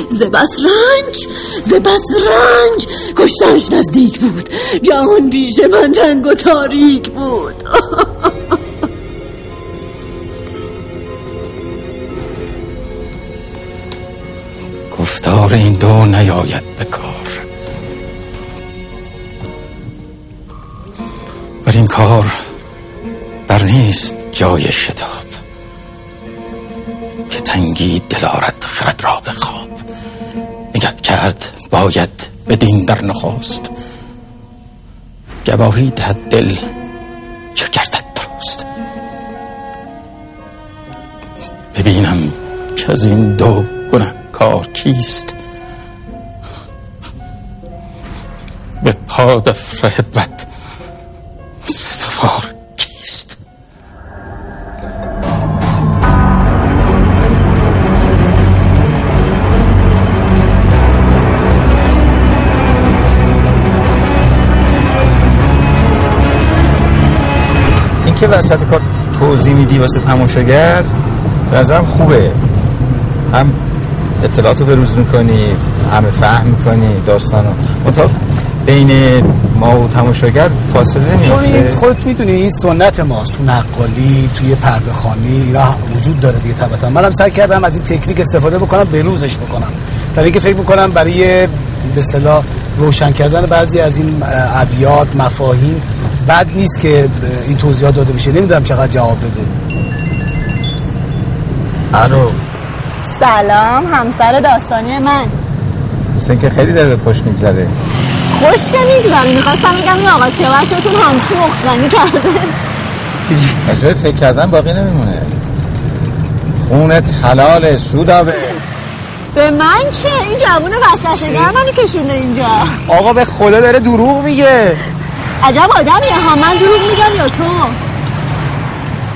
ز بس رنج ز بس رنج کشتنش نزدیک بود. جهان پیش من تنگ و تاریک بود. گفتار این دو نیاید به بر این کار بر نیست جای شتاب. که تنگی دلارت خرد را به خواب. نگه کرد باید بدین در نخست. گواهی دهد دل چه گردد درست. ببینم که از این دو گناه کار کیست. به پادف ره که وسط کار توضیح میدی واسه تماشاگر؟ به نظرم خوبه. هم اطلاعات رو بروز می‌کنی همه فهم می‌کنی داستانو منتها بین ما و تماشاگر فاصله این نمیفته خودت می‌دونی این سنت ماست. تو نقالی توی پرده خانی وجود داره دیگه طبعا منم سعی کردم از این تکنیک استفاده بکنم بروزش بکنم. در اینکه فکر می‌کنم برای به اصطلاح روشن کردن بعضی از این ابیات مفاهیم بد نیست که این توضیحات داده بشه. نمی‌دونم چقدر جواب بده. الو. سلام همسر داستانی من. مثل که خیلی دلت خوش میگذره. خوش که می‌گذاره می‌خواستم بگم این آقا سیاوشتون همچی مخزنی کرده. از جای فکر کردن باقی نمیمونه. خونت حلاله سودابه. به من چه؟ این جوون وسوسه‌گر منو کشونده اینجا. آقا به خدا داره دروغ میگه. عجب آدمیه ها من دروغ میگم یا تو؟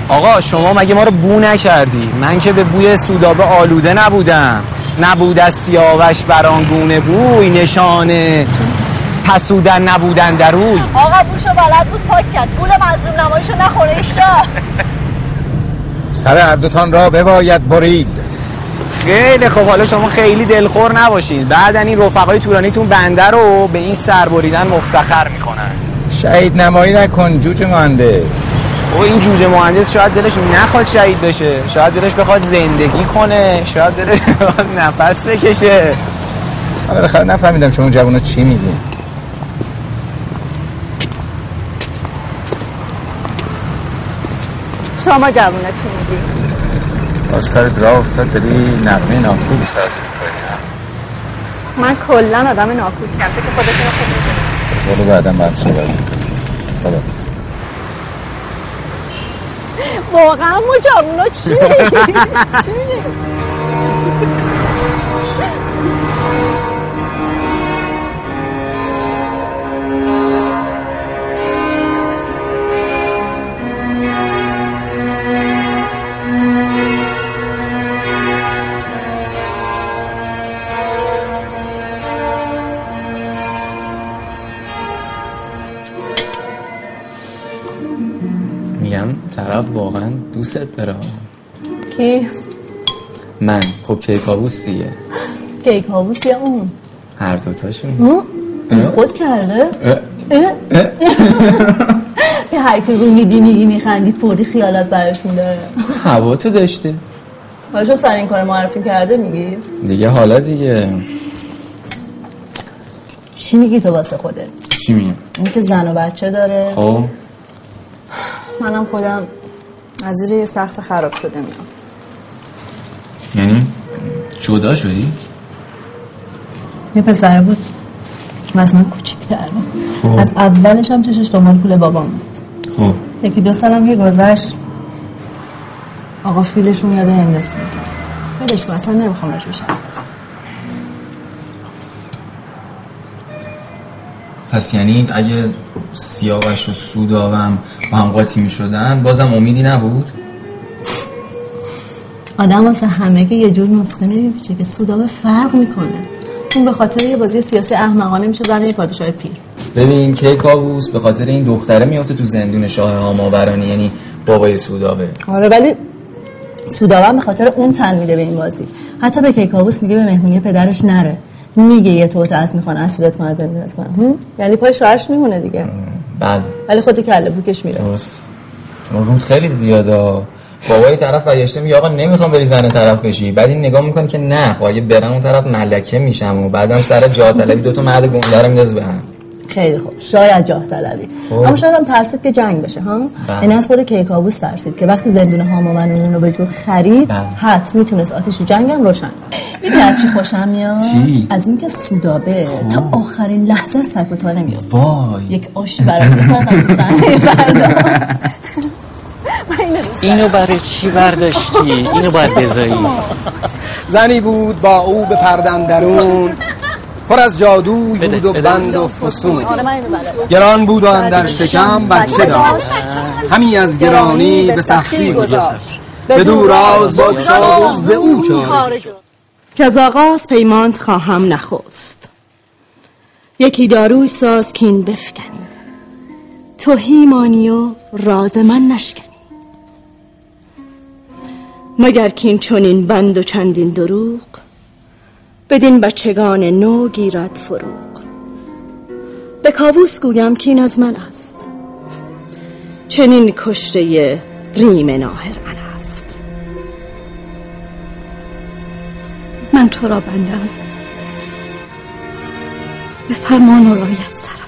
آقا شما مگه ما رو بو نکردی؟ من که به بوی سودابه آلوده نبودم. نبود از سیاوش برانگونه بوی نشانه پسودن نبودن در روی. آقا بوشو بلد بود پاک کرد. گول مظلوم نمایشو نخوره ایشا. سر هر دوتان را بباید برید. خیلی خب حالا شما خیلی دلخور نباشید بعد این رفقای تورانیتون بنده رو به این سر بریدن مفتخر می‌کنن. شهید نمایی نکن جوجه مهندس. و این جوجه مهندس شاید دلش نخواد شهید بشه. شاید دلش بخواد زندگی کنه. شاید دلش بخواد نفس بکشه. من بالاخره نفهمیدم شما جوونا چی میگین شما جوونا چی میگی؟ باز کارت را افتاد داری نقمه ناکوب من کلا آدم ناکوکیم تو که خودتون خوب می‌دونی برو بعدا برم صحبت خدا واقعا جوونا چی میگی؟ چی میگی؟ واقعا دوست داره کی؟ من. خب کیکاووس دیگه. کیکاووس یا اون؟ هر دوتاشون. اون؟ خود کرده؟ به هر کی رو میدی میگی میخندی فوری خیالات براشون داره. هوا تو داشته. حالا سر این کار معرفی کرده میگی؟ دیگه حالا دیگه. چی میگی تو واسه خودت؟ چی میگم؟ این که زن و بچه داره. خب. منم خودم از زیر یه سقف خراب شده میام یعنی جدا شدی؟ یه پسره بود که از من کوچیک‌تره خب. از اولش هم چشش دنبال پول بابام بود. خب. یکی دو سالم که گذشت. آقا فیلشون یاد هندسون. کرد ولش کن اصلا نمی‌خوام راجبش حرف پس یعنی اگه سیاوش و سوداوم با هم قاطی می شدن بازم امیدی نبود؟ آدم واسه همه که یه جور نسخه نمیپیچه که سودابه فرق می‌کنه. اون به خاطر یه بازی سیاسی احمقانه میشه زن یه پادشاه پیر. ببین کیکاووس به خاطر این دختره میافته تو زندون شاه هاماورانی یعنی بابای سوداوه آره ولی سودابه هم به خاطر اون تن میده به این بازی. حتی به کیکاووس میگه به مهمونی پدرش نره. میگه یه تو از می‌خوان اسیرت کنن زندونت کنن هم؟ یعنی پای شوهرش میمونه دیگه. بله. ولی خودی کله بوکش میره. درست. چون رود خیلی زیاده بابای طرف برگشته میگه آقا نمی‌خوام بری زن طرف بشی. بعد این نگاه می‌کنه که نه خب اگه برم اون طرف ملکه میشم و بعدم سر جا طلبی دوتا مرد گنده رو میندازه به هم. خیلی خوب. شاید جاه طلبی. خب. اما شاید هم ترسید که جنگ بشه ها؟ بله. یعنی از خود کیکاووس ترسید که وقتی زندون هاماوران رو به جور خرید بله. حت می‌تونست آتش جنگ هم روشن کنه. از چی خوشم میاد؟ چی؟ از اینکه سودابه تا آخرین لحظه از تک و تا نمیاد. وای. یک آشی برای تو <laughs> اینو برای چی برداشتی؟ اینو باید <laughs> بذاری. زنی بود با او به پردن درون پر از جادوی بود و بند و فسون. آره گران بود و اندر شکم بچه داشت همی از گرانی به سختی گذاشت. به دور راز بگشاد ز او چاره که از آغاز پیمانت خواهم نخست. یکی داروی ساز کین بفکنی. توهی مانی و راز من نشکنی. مگر کین چنین بند و چندین دروغ؟ بدین بچگان نو گیرد فروغ. به کاووس گویم کین از من است. چنین کشته ریم ناهر من است. من تو را بندم. به فرمان و رایت صرف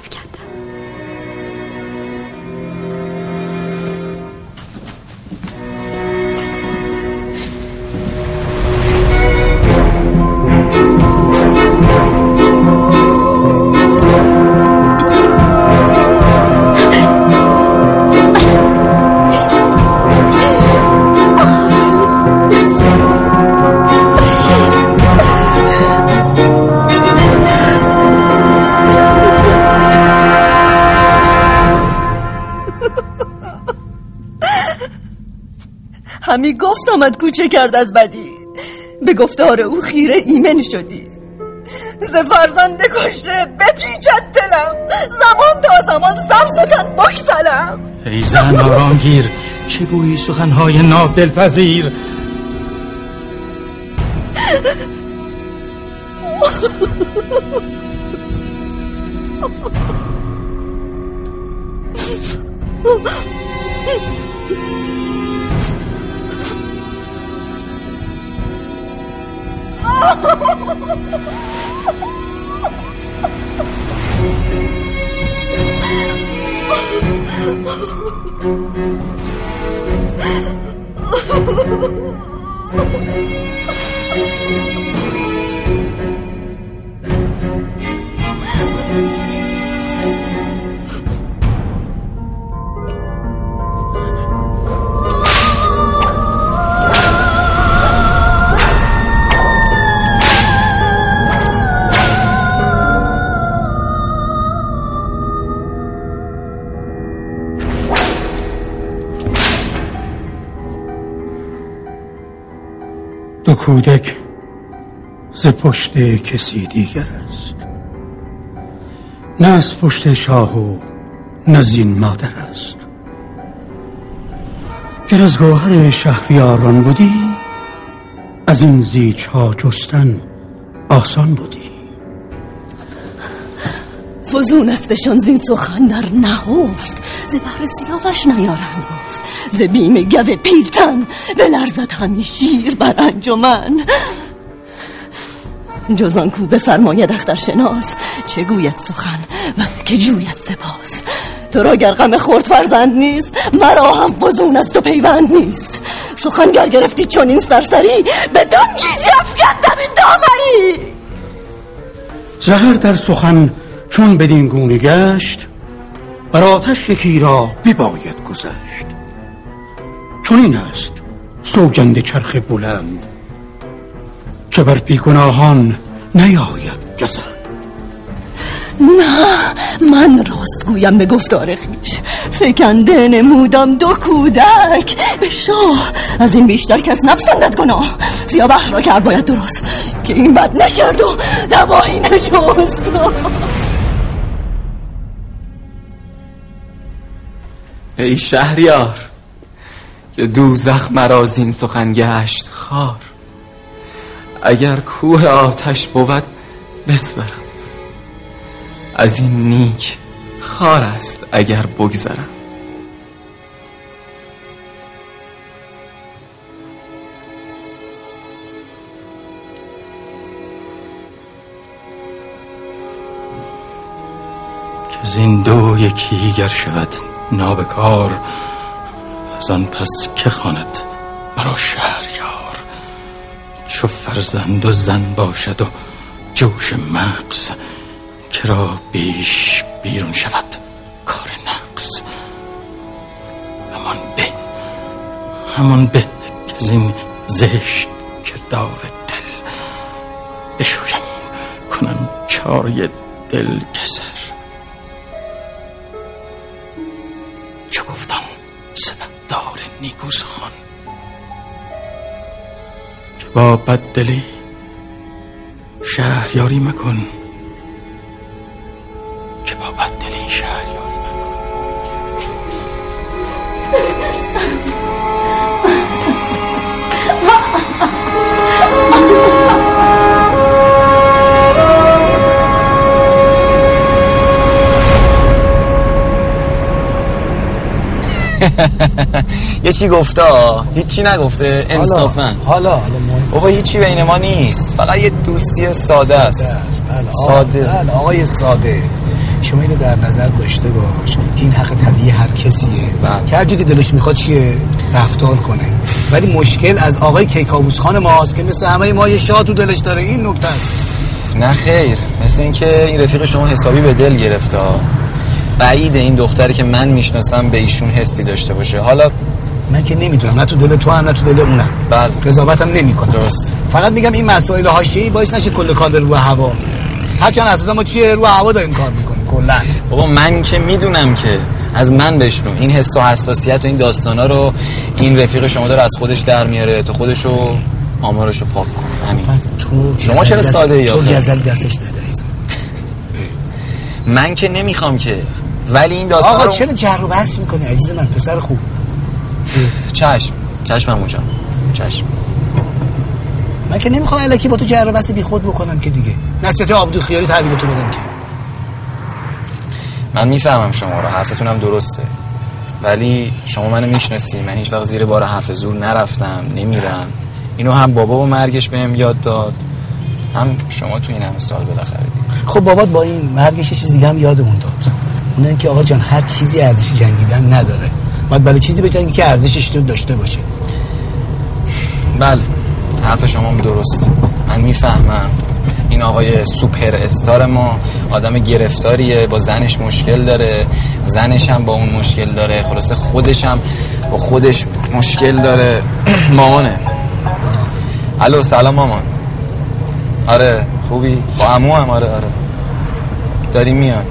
همی گفت آمد کوچه کرد از بدی. به گفتار او خیره ایمن شدی. ز فرزند کشته بپیچد دلم. زمان تا زمان سر زدن بکسلم ای زن آرام گیر. چه گویی سخنهای ناب دلپذیر پشت کسی دیگر است. نه از پشت شاه و نه مادر است. گر از گوهر شهریاران بودی از این زیچ ها جستن آسان بودی. فزون استشان زین سخن در نهفت. ز بهر سیاوش نیارند گفت. ز بیم گو پیلتن بلرزد همی شیر بر انجمن. جز آن کو بفرماید اختر شناس چه گوید سخن و از که جوید سپاس. تو را گر غم خورد فرزند نیست مرا هم فزون از تو پیوند نیست. سخن گر گرفتی چون این سرسری به گیزی افکندم این داوری. زهر در سخن چون بدین گونه گشت بر آتش یکی را بباید گذشت. چون این است سوگند چرخ بلند که بر بیگناهان نیاید گزند نه من راست گویم به گفتار خیش. فکنده نمودم دو کودک. به شاه از این بیشتر کس نپسندد گناه. سیاوش را کرد باید درست که این بد نکرد و دماهی نجست ای شهریار که دوزخ مرا زین سخن گشت خار. اگر کوه آتش بود بسپرم. از این نیک خار است اگر بگذرم. که زین دو یکی گر شود نابکار از آن پس که خواند مرا شهریار چو فرزند و زن باشد و جوش مغز کرا بیش بیرون شود. کار نقص همان به همان به که زین زشت کردار دل بشویم کنم چاره دل کسر چو گفتم سپهدار نیکو سخن با بددلی شهریاری مکن. که با بددلی شهریاری <laughs> یه چی گفته؟ هیچی نگفته انصافا. حالا حالا بابا هیچی بین ما نیست. فقط یه دوستی ساده است. ساده بله آقای ساده. شما اینو در نظر داشته باش که این حق طبیعی هر کسیه. که هر که دلش می‌خواد چیه؟ رفتار کنه. ولی مشکل از آقای کیکاووس خان ماست که مثل همه ما یه شاه تو دلش داره. این نکته است. نه خیر. مثل اینکه این رفیق شما حسابی به دل گرفته. بعید این دختری که من می‌شناسم به ایشون حسی داشته باشه. حالا من که نمی‌دونم نه تو دل تو هم نه تو دل اونم. بله. قضاوتم نمی‌کنم. درست. فقط میگم این مسائل حاشیه‌ای باعث نشه کل کار رو هوا. هرچند اساسا ما چیه رو هوا داریم کار می‌کنیم کلا. بابا من که می‌دونم که از من بشنو. این حس و حساسیت و این داستانا رو این رفیق شما داره از خودش در میاره. تو خودشو آمارشو پاک کن. همین. پس تو شما چرا ساده ای تو؟ گزل دستش داده. من که نمی‌خوام که. ولی این داستان آقا رو... چرا جر و بحث می‌کنی؟ عزیز من پسر خوب. چشم. چشم عمو جان. چشم. من که نمی‌خوام الکی با تو جر و بحث بی خود بکنم که دیگه. نصیحت آبدو خیالی تحویل تو بدم که. من می‌فهمم شما رو حرفتونم درسته. ولی شما منو می‌شناسی من هیچ وقت زیر بار حرف زور نرفتم نمیرم. اینو هم بابا و مرگش بهم یاد داد. هم شما تو این همه سال بالاخره. خب بابات با این مرگش چیز دیگه هم یادمون داد. اونه که آقا جان هر چیزی ارزش جنگیدن نداره. باید برای چیزی بجنگی که ارزشش رو داشته باشه. بله حرف شما درست. من می‌فهمم. این آقای سوپر استار ما آدم گرفتاریه با زنش مشکل داره. زنش هم با اون مشکل داره. خلاصه خودش هم با خودش مشکل داره. <clears throat> مامانه. الو سلام مامان. آره خوبی؟ با عمو هم آره آره. داری میان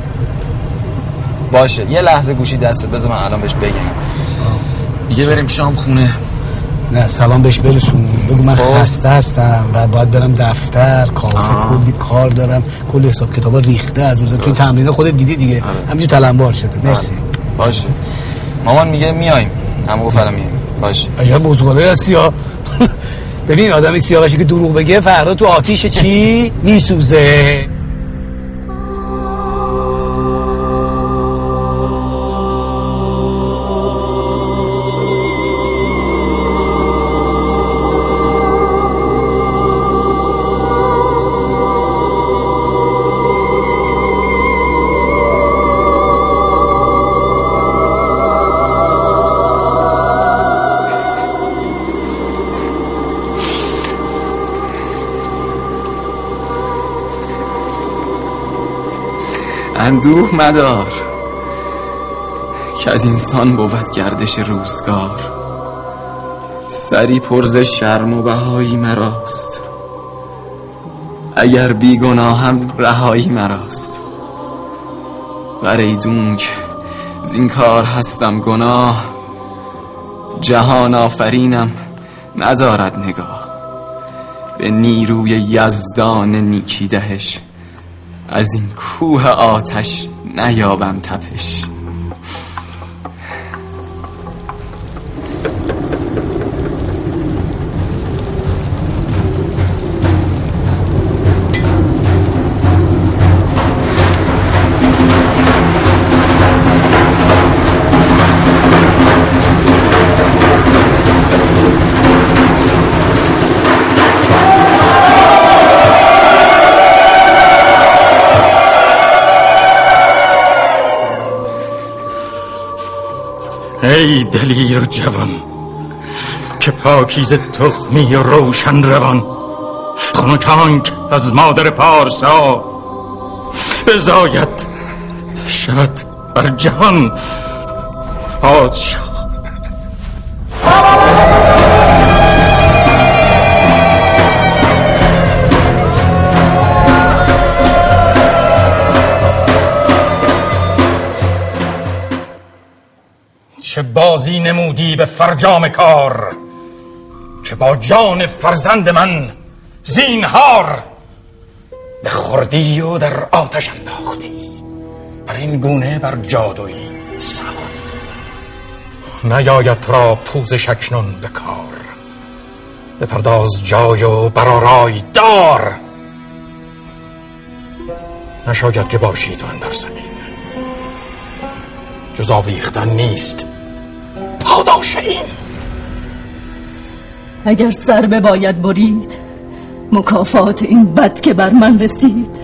باشه. یه لحظه گوشی دستت بذار من الان بهش بگم. دیگه بریم شام خونه. نه سلام بهش برسون. بگو من خب. خسته هستم و باید برم دفتر کافه. کلی کار دارم. کلی حساب کتابا ریخته از روز. توی تمرین خودت دیدی دیگه. همینجور تلمبار شده. مرسی. باشه. مامان میگه میایم. همه گفت میایم. باش عجب بزغاله هستی ها ببین آدمی سیاوشی که دروغ بگه فردا تو آتیش چی میسوزه؟ اندوه مدار که از انسان بود گردش روزگار. سری پرز شرم و بهایی مراست اگر بیگناهم رهایی مراست. ور ایدونک زین کار هستم گناه جهان آفرینم ندارد نگاه. به نیروی یزدان نیکی دهش از این کوه آتش نیابم تپش. دلیر و جوان. که پاکیز تخمی و روشن روان. خنکانک از مادر پارسا. بزاید. شود بر جهان. پادشاه بازی نمودی به فرجام کار که با جان فرزند من زینهار به خوردی و در آتش انداختی. بر این گونه بر جادویی ساختی. نیاید را پوزش اکنون به کار. بپرداز جای و برارای دار. نشاید که باشی تو اندر زمین. جز آویختن نیست. اگر سر بباید برید مکافات این بد که بر من رسید.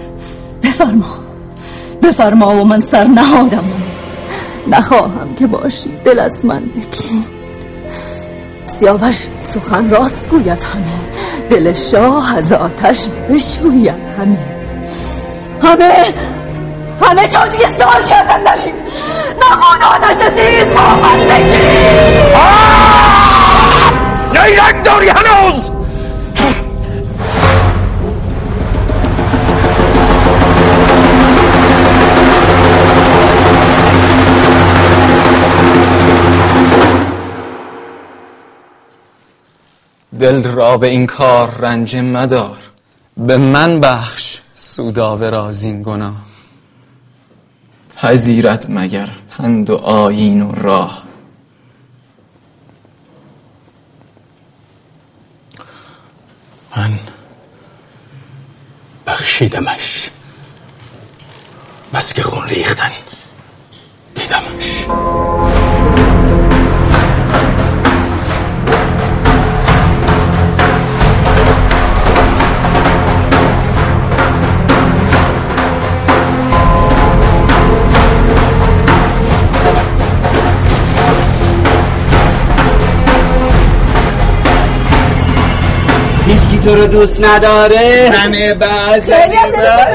بفرما بفرما و من سر نهادم. نخواهم که باشی دل از من بکین سیاوش سخن راست گوید همین دل شاه از آتش بشوید همین همه همه جا دیگه سوال کردن در آتش تیز با من نیرنگ داری هنوز. دل را به این کار رنج مدار. به من بخش سوداوه را زین گناه. پذیرت مگر پند و آیین و راه. من بخشیدمش. بس که خون ریختن. دیدمش. تو رو دوست نداره. زنه بعد دلت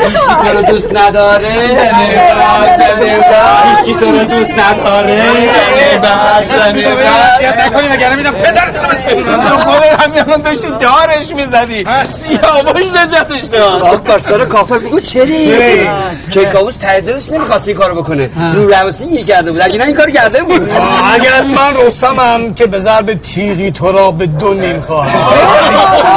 هیچکی تو رو دوست نداره. زنه بعد زنه بعد. هیچکی تو رو دوست نداره. زنه بعد زنه بعد. نکنی مگر میدم پدرتون رو بسکنی تو خودت همین الان داشتی دارش می‌زدی. سیاوش نجاتش داد. آق بر سر کافر بگو چری؟ کیکاووس ته دلش نمی‌خواست این کارو بکنه. رو روسی گیر کرده بود. اگه نه این کارو کرده بود. اگر من رستمم که به ضرب تیغی تو را به دو نیم خواهم. <laughs>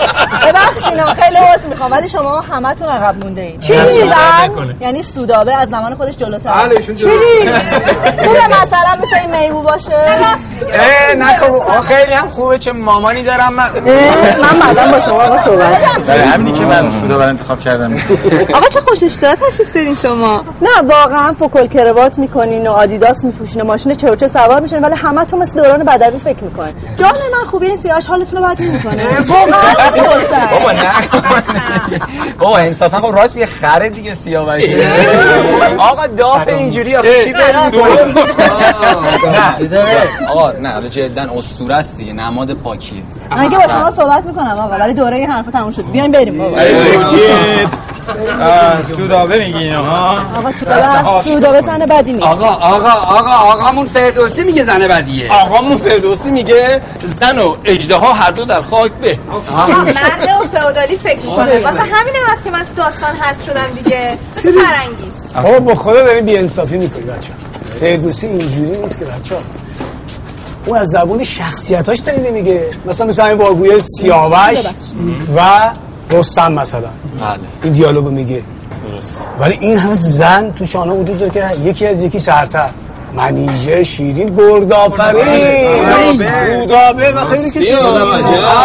اینا خیلی عذر می‌خوام ولی شما همتون عقب مونده اید. چی؟ زن یعنی سودابه از زمان خودش جلوتر. بله، ایشون چی جلو. خوبه مثلا مثل این میمو باشه. اه نکن آه خیلی هم خوبه چه مامانی دارم من. من بعدا با شما با صحبت برای همینی که من سودا بر انتخاب کردم. آقا چه خوش اشترا تشریف دارین شما. نه واقعا فوکل کروات می‌کنین و آدیداس میپوشین و ماشین چرچه سوار میشین ولی همه تو مثل دوران بدوی فکر می‌کنین. جان من خوبی این سیاش حالتون رو بد نمی‌کنه. واقعا. بابا نه. بابا انصافا خب راست میگه خره دیگه سیاوش. آقا داف اینجوری آخه کی نه، نه. آقا نه حالا جدا اسطوره است دیگه نماد پاکیه اگه با شما صحبت می‌کنم آقا ولی دوره این حرفا تموم شد. بیاین بریم. بابا سودابه میگی اینا ها؟ آقا سودا سودا زن بدی نیست. آقا آقا آقا آقامون فردوسی میگه زن بدیه. آقامون فردوسی میگه زن و اجده هر دو در خاک به. مرد و فئودالی فکر می‌کنه. واسه همین هم هست که من تو داستان هست شدم دیگه. مثل فرنگیز بابا با خدا داری بی انصافی می‌کنی بچه فردوسی اینجوری نیست که بچه اون از زبون شخصیتاش داری نمیگه. مثلا مثلا این واگوی سیاوش و رستم مثلا. این دیالوگو میگه. ولی این همه زن تو شانه وجود داره که یکی از یکی سرتر. منیژه شیرین گردآفرین. رودابه و خیلی کسی.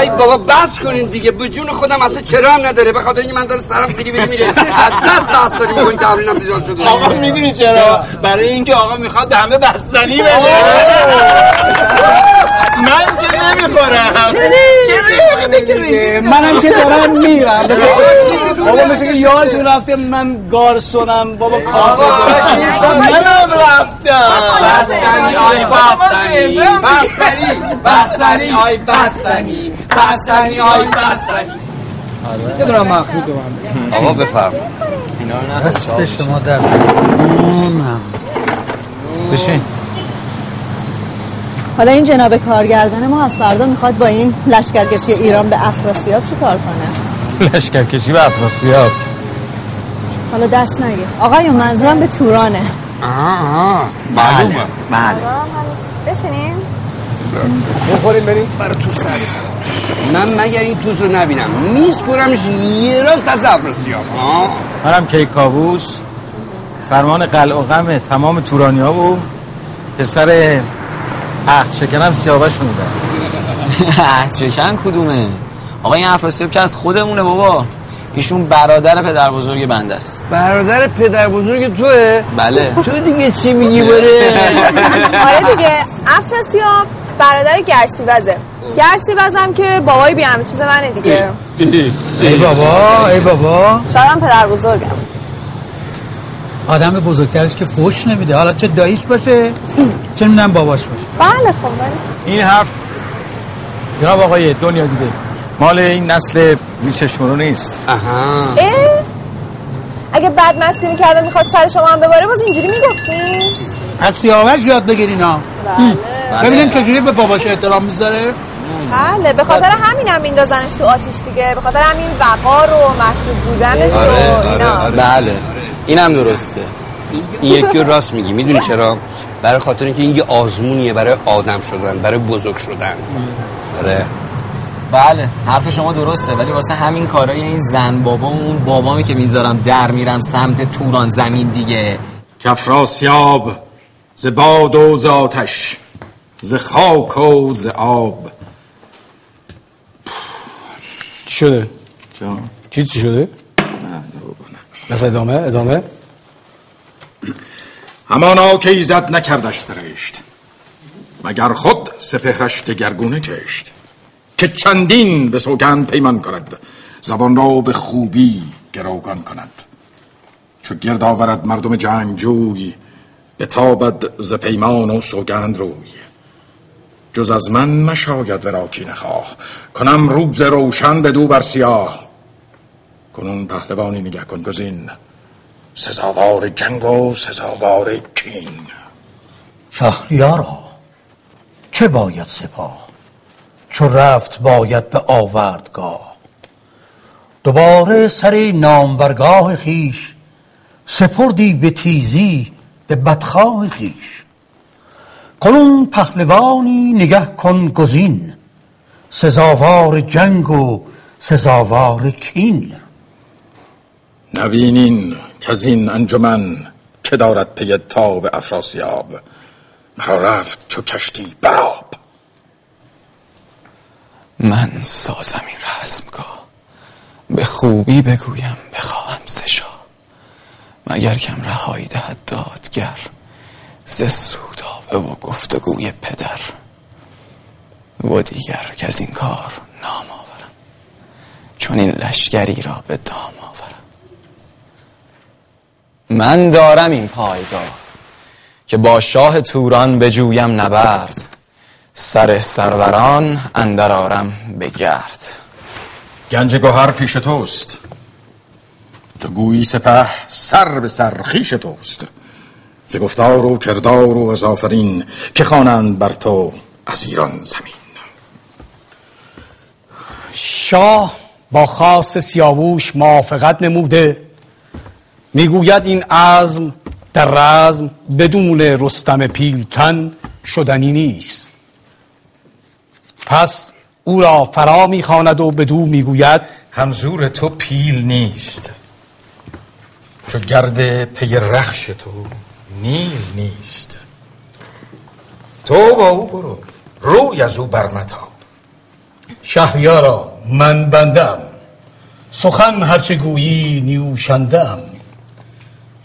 ای بابا بس کنین دیگه. به جون خودم اصلا چرا هم نداره؟ به خاطر اینکه من داره سرم خیلی بری میره <laughs> از دست دست داری می‌کنی تمرینم دیدار شده آقا می‌دونی چرا؟ برای اینکه آقا می‌خواد همه بستنی بده. من که نمی‌خورم. منم که دارم میرم. بابا مثل که یادتون رفته من گارسونم. بابا کار منم رفتم. بستنی آی بستنی. بستنی بستنی آی بستنی. بستنی آی بستنی. بدونم مخلوق من؟ آقا بفرم. دست شما در اونم بشین. حالا این جناب کارگردان ما از فردا می‌خواد با این لشکرکشی ایران به افراسیاب چی کار کنه؟ لشکرکشی و افراسیاب. حالا دست نگه آقایون منظورم به تورانه. آها معلومه بله. بشینیم. بخوریم بریم. برای تو سر. من مگر این توز رو نبینم. میسپرمش یه راست از افراسیاب. منم کیکاووس فرمان قلع و غم تمام تورانی ها و پسر عهد شکنم سیاوش موندم عهد شکن کدومه؟ آقا این افراسیاب که از خودمونه بابا. ایشون برادر پدر بزرگ بنده است. برادر پدر بزرگ توه؟ بله. تو دیگه چی میگی بره؟ <laughs> آره دیگه افراسیاب برادر گرسیوزه. گرسیوزم که بابای بی همه چیز منه دیگه. ای بابا ای. بابا شاید هم پدر بزرگم آدم بزرگترش که فوش نمیده. حالا چه داییش باشه؟ <laughs> چه می‌دونم باباش باشه. بله خب ولی این حرف جناب آقای دنیا دیده. مال این نسل بیچشمرو نیست. آها اه؟ اگه بد مستی می‌کرده می‌خواست سر شما هم بباره باز اینجوری می‌گفتین از سیاوش یاد بگیرین ها. بله. ببینیم چجوری به باباش احترام می‌ذاره. بله به خاطر همین هم میندازنش تو آتیش دیگه. به خاطر همین وقار و محجوب بودنش و اینا. بله. اینم درسته. این یکی راست میگی. می‌دونی چرا؟ برای خاطر اینکه این یه آزمونیه برای آدم شدن برای بزرگ شدن. آره. بله حرف شما درسته ولی واسه همین کارای این زن بابا و اون بابامی که می‌ذارم در میرم سمت توران زمین دیگه. کفراسیاب ز باد و ز آتش ز خاک و ز آب. چی شده؟ چی چی شده؟ بس ادامه ادامه؟ همانا که ایزد نکردش سرشت. مگر خود سپهرش دگرگونه کشت؟ که چندین به سوگند پیمان کند زبان را به خوبی گروگان کند. چو گرد آورد مردم جنگجوی به تابد ز پیمان و سوگند روی. جز از من مشاید ورا کی نخواه. کنم روز روشن به دو بر سیاه. کنون پهلوانی نگه کن گزین. سزاوار جنگ و سزاوار کین شهریارا چه باید سپاه؟ چو رفت باید به آوردگاه. دوباره سر نامورگاه خیش سپردی به تیزی به بدخواه خیش. کنون پهلوانی نگه کن گزین سزاوار جنگ و سزاوار کین نبینین از این انجمن که دارد پی تاب افراسیاب مرا رفت چو کشتی براب من سازم این رسمگاه. به خوبی بگویم بخواهم سشا مگر کم رهایی دهد دادگر ز سودابه و گفتگوی پدر و دیگر که از این کار نام آورم. چون این لشگری را به دام من دارم این پایگاه که با شاه توران بجویم نبرد. سر سروران اندر آرم به گرد. گنج گوهر پیش توست. تو گویی سپه سر به سر خیش توست. ز گفتار و کردار و از آفرین که خوانند بر تو از ایران زمین. شاه با خاص سیاووش موافقت نموده. می‌گوید این عزم در رزم بدون رستم پیلتن شدنی نیست. پس او را فرا می‌خواند و بدو می‌گوید همزور تو پیل نیست. چو گرد پی رخش تو نیل نیست. تو با او برو روی از او برمتاب شهریارا من بندم. سخن هرچه گویی نیوشندم.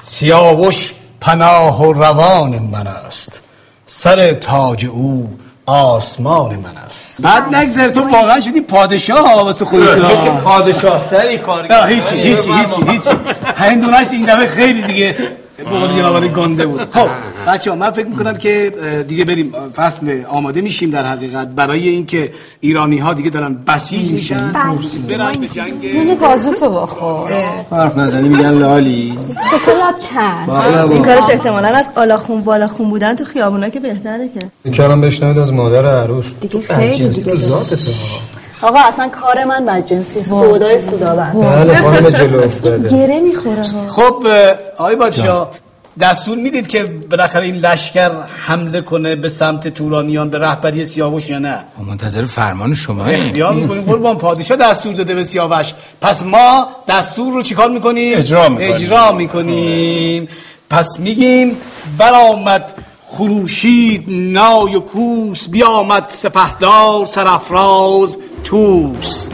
سیاوش پناه و روان من است. سر تاج او آسمان من است. بعد نگذر تو واقعا شدی پادشاه واسه خودت. که پادشاه تری کار نه هیچی هیچی هیچی هیچی. <laughs> همین دونش این دفعه خیلی دیگه به قول جناب گنده بود. خب بچه ها من فکر می‌کنم که دیگه بریم فصل آماده میشیم در حقیقت. برای اینکه ایرانی ها دیگه دارن بسیج میشن برن به جنگ. یعنی بازو تو بخور. حرف نزنی میگن لالی. شکلات تن این کارش احتمالا از آلاخون بالاخون بودن تو خیابونا که بهتره که. کلام بشنوید از مادر عروس. دیگه خیلی دیگه. آقا اصلا کار من بدجنسی سودای سودابر بله خانم جلو <laughs> افتاده. گره می‌خوره. خب آقای بادشاه دستور می‌دید که بالاخره این لشکر حمله کنه به سمت تورانیان به رهبری سیاوش یا نه؟ منتظر فرمان شما اختیار می‌کنیم. قربان پادشاه دستور داده به سیاوش. پس ما دستور رو چیکار می‌کنیم؟ اجرا می‌کنیم. اجرا می‌کنیم. پس میگیم برآمد خروشید نای و کوس بیامد سپهدار سرافراز توس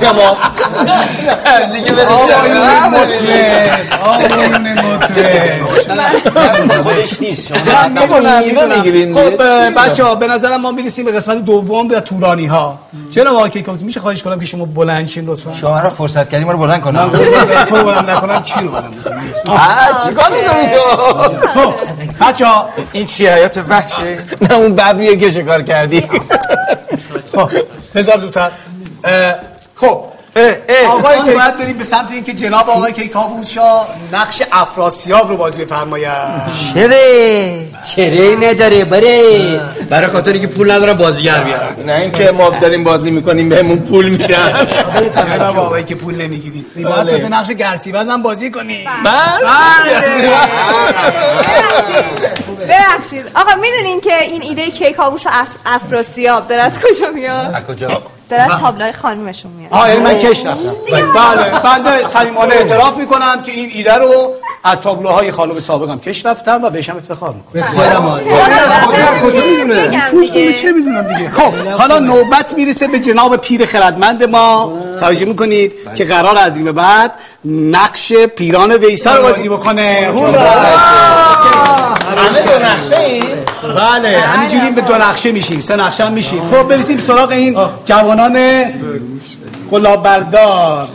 شما دیگه مطرب آقایون مطرب دست خودش نیست شما خب بچه ها به نظرم ما می‌رسیم به قسمت دوم به تورانی ها چرا آقای کیکوس میشه خواهش کنم که شما بلند شین لطفا شما را فرصت کردیم ما رو بلند کنم تو رو بلند نکنم چی رو بلند چیکار می‌کنی تو خب بچه ها این چی حیات وحشه نه اون ببریه که شکار کردی خب بذار اه، خب آقای که باید بریم به سمت اینکه جناب آقای کیکاووس شاه نقش افراسیاب رو بازی بفرماید. چره چره نداره بره؟ برای خاطر که پول ندارم بازیگر بیارم. نه اینکه ما داریم بازی می‌کنیم بهمون پول میدن. جناب آقای که پول نمی‌گیرید. باید بله. تازه نقش گرسی بزن بازی کنی ببخشید. آقا می‌دونین که این ایده کیکاووس اف... افراسیاب داره از کجا میاد؟ از کجا؟ داره از تابلوهای خانمشون میاد. آه یعنی من کش رفتم. بله بنده صمیمانه اعتراف می‌کنم که این ایده رو از تابلوهای خانم سابقم کش رفتم و بهشم افتخار می‌کنم. بسیارم عالی. کجا؟ می‌دونه دیگه. چه می‌دونم دیگه. خب حالا نوبت می‌رسه به جناب پیر خردمند ما. توجه می‌کنید که قرار از این به بعد نقش پیران ویسا رو بازی بکنه. هورا! همه دو نقشه این. بله همینجوری به دو نقشه میشیم سه نقشه هم میشیم. خب برسیم سراغ این جوانان گلاب بردار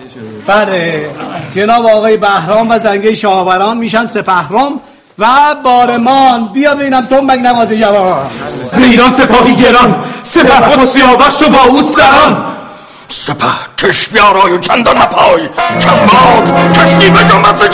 بله جناب آقای بهرام و زنگه شاهوران میشن سپهرام و بارمان. بیا ببینم تو مگ نوازی جوان. زیران سپاهی گران سپه خود سیاوخش و با او سران. سپه کش بیارای و چندان نپای که از باد کشتی به جنبت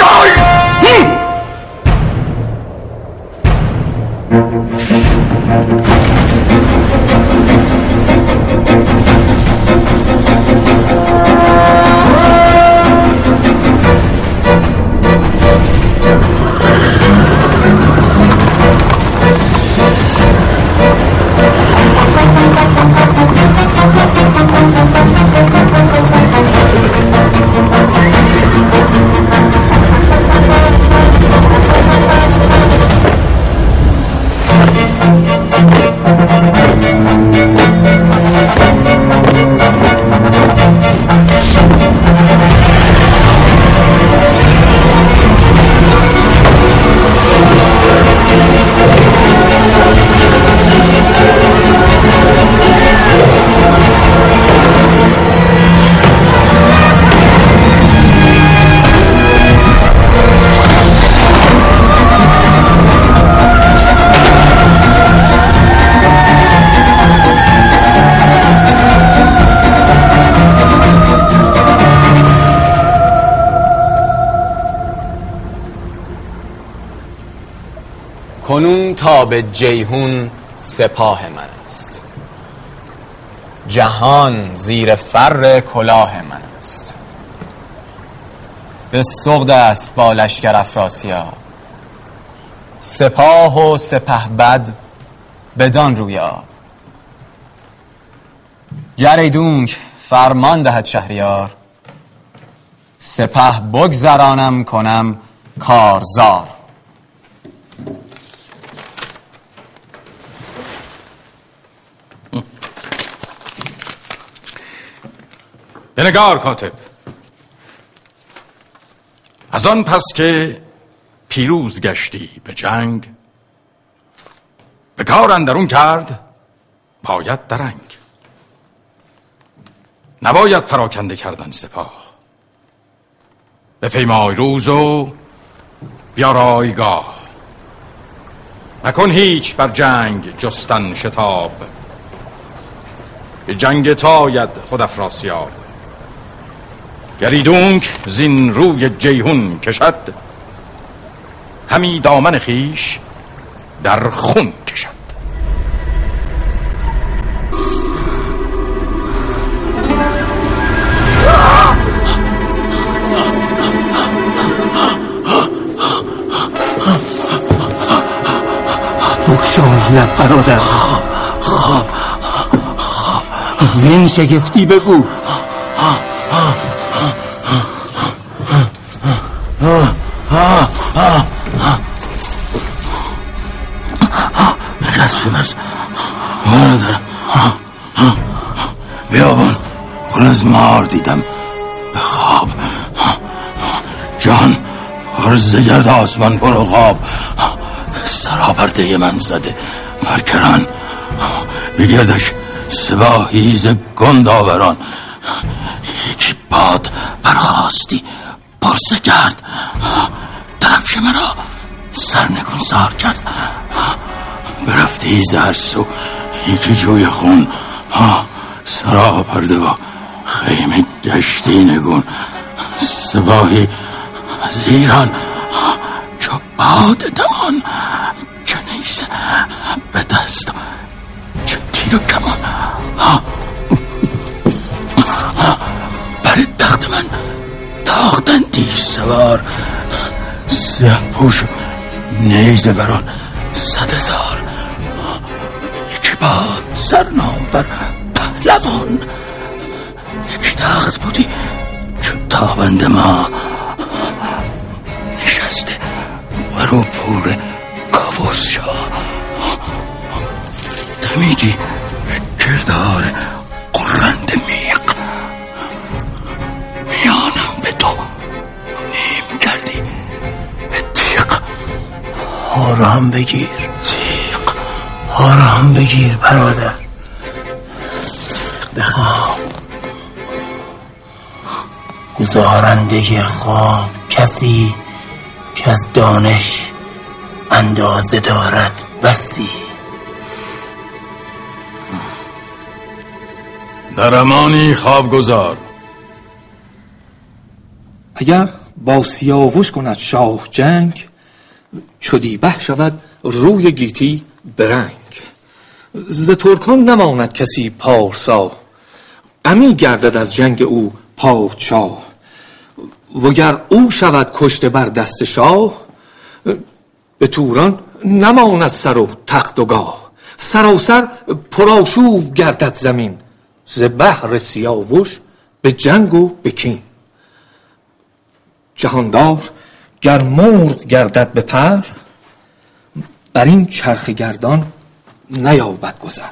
ز جای هم! کنون تا به جیهون سپاه من است. جهان زیر فر کلاه من است. به سغد است با لشکر افراسیاب سپاه و سپه بد بدان رویا. گریدونک فرمان دهد شهریار سپه بگذرانم کنم کارزار. بنگار کاتب. از آن پس که پیروز گشتی به جنگ به کار اندرون کرد باید درنگ. نباید پراکنده کردن سپاه. به پیمای روز و بیارایگاه نکن هیچ بر جنگ جستن شتاب. به جنگ تاید خود افراسیاب. گریدونک زین روی جیهون کشد. همی دامن خیش در خون کشد. بگشای لب برادر. خواب خواب من شگفتی بگو. دستیم از برادرم بیابان پر از مار دیدم. به خواب. جان پر زگرد آسمان پر خواب. سراپرده من زده. برکران بگردش. سپاهی ز گنداوران. یکی باد برخواستی پرسه کرد. درفش مرا سرنگون سار کرد. برفتی زهر سو یکی جوی خون. سرا پرده و خیمه گشتی نگون. سپاهی از ایران. چو باد دمان. چه نیسه به دست. چه تیر و کمان. بر تخت من تاختندی سوار. سیه پوش و نیزه بران صد هزار. یکی باد سرنام بر پهلوان. یکی تخت بودی چو تابند ما. نشسته ورو پور کابوس شاه دمیدی کردار قرند میق میانم به تو. آرام بگیر. تیق آرام بگیر برادر. گزارنده خواب کسی که از دانش اندازه دارد بسی. در امانی خواب گذار اگر با سیاوش کند شاه جنگ چدی به شود روی گیتی برنگ. ز ترکان نماند کسی پارسا. غمی گردد از جنگ او پادشاه. وگر او شود کشته بر دست شاه به توران نماند سر و تخت و گاه. سراسر پرآشوب گردد زمین ز بهر سیاوش به جنگ و به کین. جهاندار گر مرغ گردد به پر بر این چرخ گردان نیابد گذر.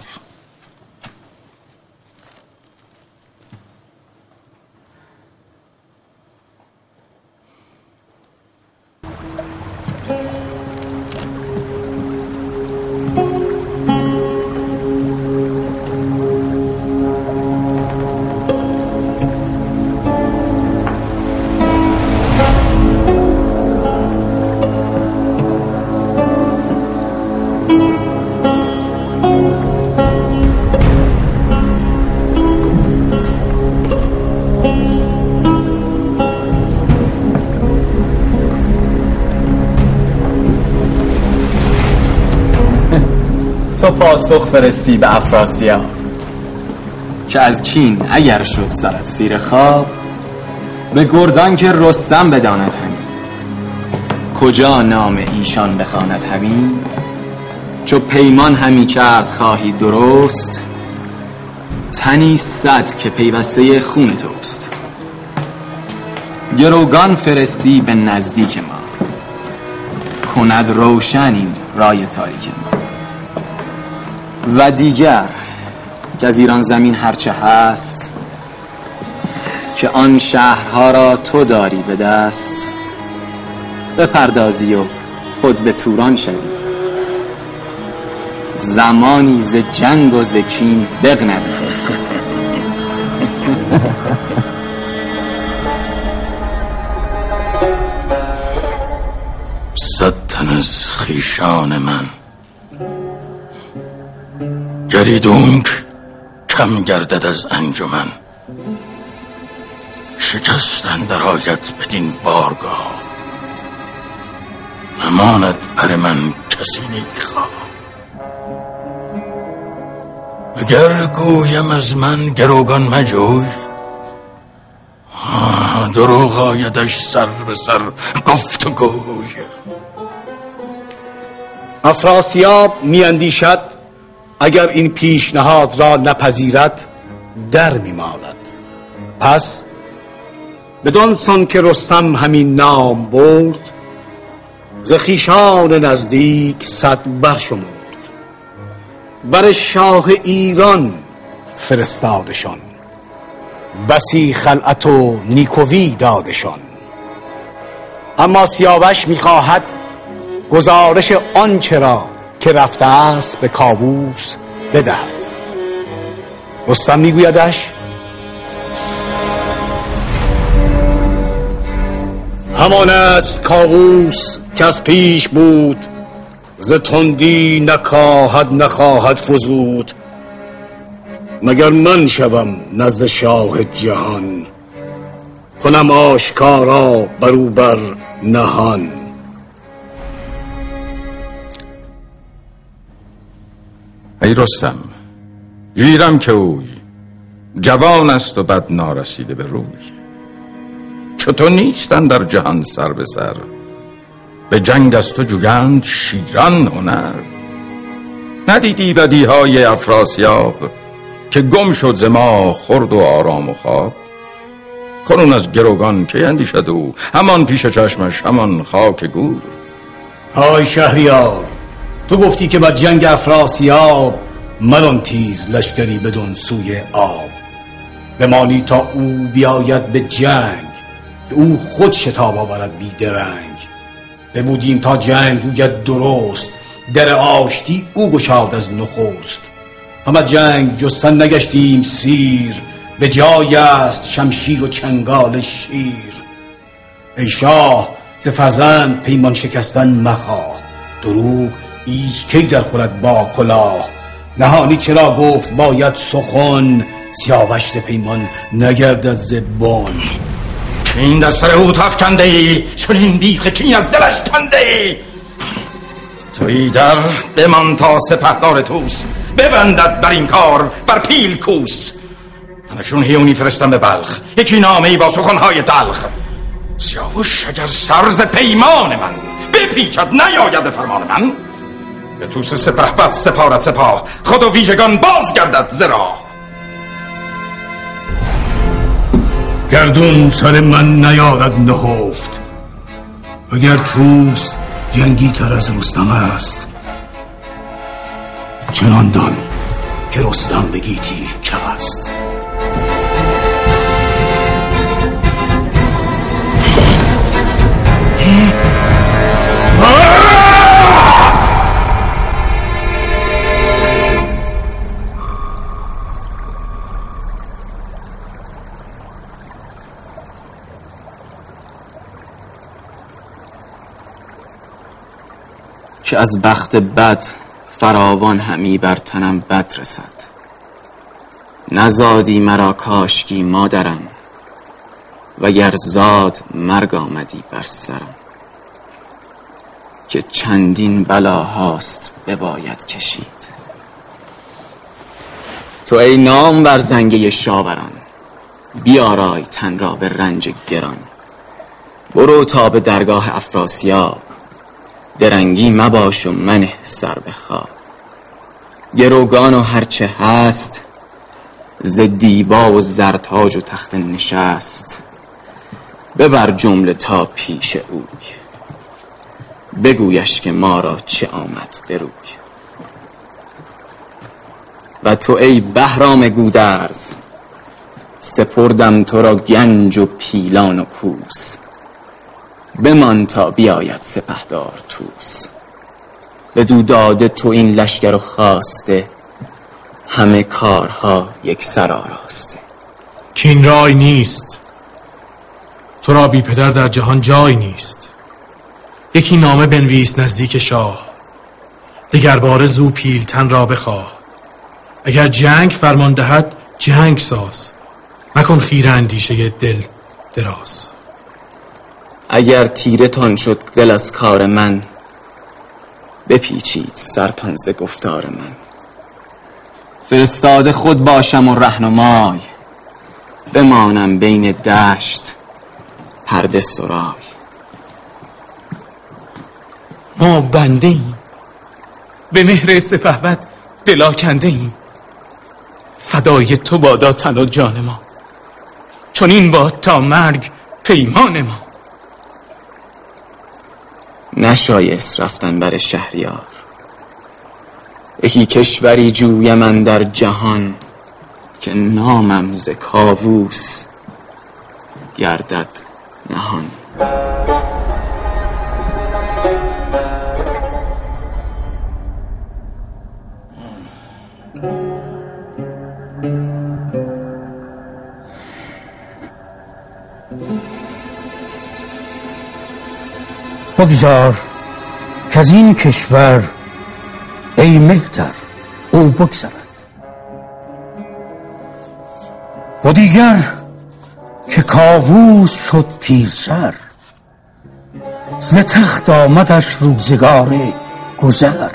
تو پاسخ فرستی به افراسیاب که از کین اگر شد سرت سیر خواب به گردان که رستم بداند همین. کجا نام ایشان بخواند همین؟ چو پیمان همی کرد خواهی درست تنی صد که پیوسته خون توست. گروگان فرستی به نزدیک ما کند روشن این رای تاریک ما. و دیگر که از ایران زمین هرچه هست که آن شهرها را تو داری به دست بپردازی و خود به توران شوی. زمانی ز جنگ و ز کین بغنوی. صد تن از خیشان من گریدونک کم گردد از انجمن. شکستن در آید بدین بارگاه. نماند بر من کسی نیک خواه اگر گویم از من گروگان مجوی دروغ آیدش سر به سر گفت و گوی. افراسیاب میاندیشد اگر این پیشنهاد را نپذیرد در میماند پس بدان سان که رستم همین نام برد ز خویشان نزدیک صد برشمرد. بر شاه ایران فرستادشان بسی خلعت و نیکوی دادشان. اما سیاوش می‌خواهد گزارش آنچه را که رفته است به کاووس بدهد. رستم میگویدش همان است کاووس که از پیش بود ز تندی نکاهد نخواهد فزود. مگر من شوم نزد شاه جهان؟ کنم آشکارا برو بر نهان. ای رستم گیرم که اوی جوان است و بد نارسیده به روی. چطور نیستن در جهان سر به سر به جنگ از تو جویند شیران هنر. ندیدی بدی های افراسیاب که گم شد ز ما خورد و آرام و خواب؟ کنون از گروگان که اندیشد او؟ همان پیش چشمش همان خاک گور. های شهریار تو گفتی که با جنگ افراسیاب مران تیز لشکری بدون سوی آب. بمانی تا او بیاید به جنگ که او خود شتاب آورد درنگ. ببودیم تا جنگ روید درست در آشتی او گشاد از نخست. هم از جنگ جستن نگشتیم سیر به جای است شمشیر و چنگال شیر. ای شاه ز فرزند پیمان شکستن مخواه دروغ هیچ کی در خورد با کلاه؟ نهانی چرا گفت باید سخن سیاوشت پیمان نگردد زبان این در سر او تفکنده ای؟ چون این بیخ کین از دلش کنده ای؟ توی در بمان تا سپهدار توس ببندد بر این کار بر پیل کوس. همشون هیونی فرستم به بلخ یکی نامه ای با سخنهای تلخ. سیاوش اگر سرز پیمان من بپیچد نیاید فرمان من. به توس سپه بد سپارت سپاه خود و ویژگان باز گردد زرا گردون سر من نیارد نهفت اگر توس جنگی تر از رستم است چنان دان که رستم بگیتی کم است که از بخت بد فراوان همی بر تنم بد رسد. نزادی مرا کاشکی مادرم وگر زاد مرگ آمدی بر سرم. که چندین بلا هاست بباید کشید. تو ای نام بر زنگه شاوران بیارای تن را به رنج گران. برو تا به درگاه افراسیاب درنگی مباش و منه سر به خواب. گروگان و هرچه هست ز دیبا و زرتاج و تخت نشست. ببر جمله تا پیش اوی. بگویش که ما را چه آمد بروی و تو ای بهرام گودرز سپردم تو را گنج و پیلان و کوس. بمان تا بیاید سپهدار توس بدو داده تو این لشکر و خواسته همه کارها یک سر آراسته. کین رای نیست. تو را بی پدر در جهان جای نیست. یکی نامه بنویس نزدیک شاه. دگر باره زو پیلتن را بخواه. اگر جنگ فرمان دهد جنگ ساز. مکن خیره اندیشه دل دراز. اگر تیره تان شد دل از کار من بپیچید سرتان ز گفتار من. فرستاده خود باشم و رهنمای بمانم بین دشت پرده سرای. ما بنده ایم. به مهر سپهبد دلا کنده ایم. فدای تو بادا تن و جان ما. چون این باد تا مرگ پیمان ما. نشایست رفتن بر شهریار. یکی کشوری جوی من در جهان که نامم ز کاووس گردد نهان. بگذار که از این کشور ای مهتر او بگذرد. و دیگر که کاووس شد پیرسر ز تخت آمدش روزگار گذر.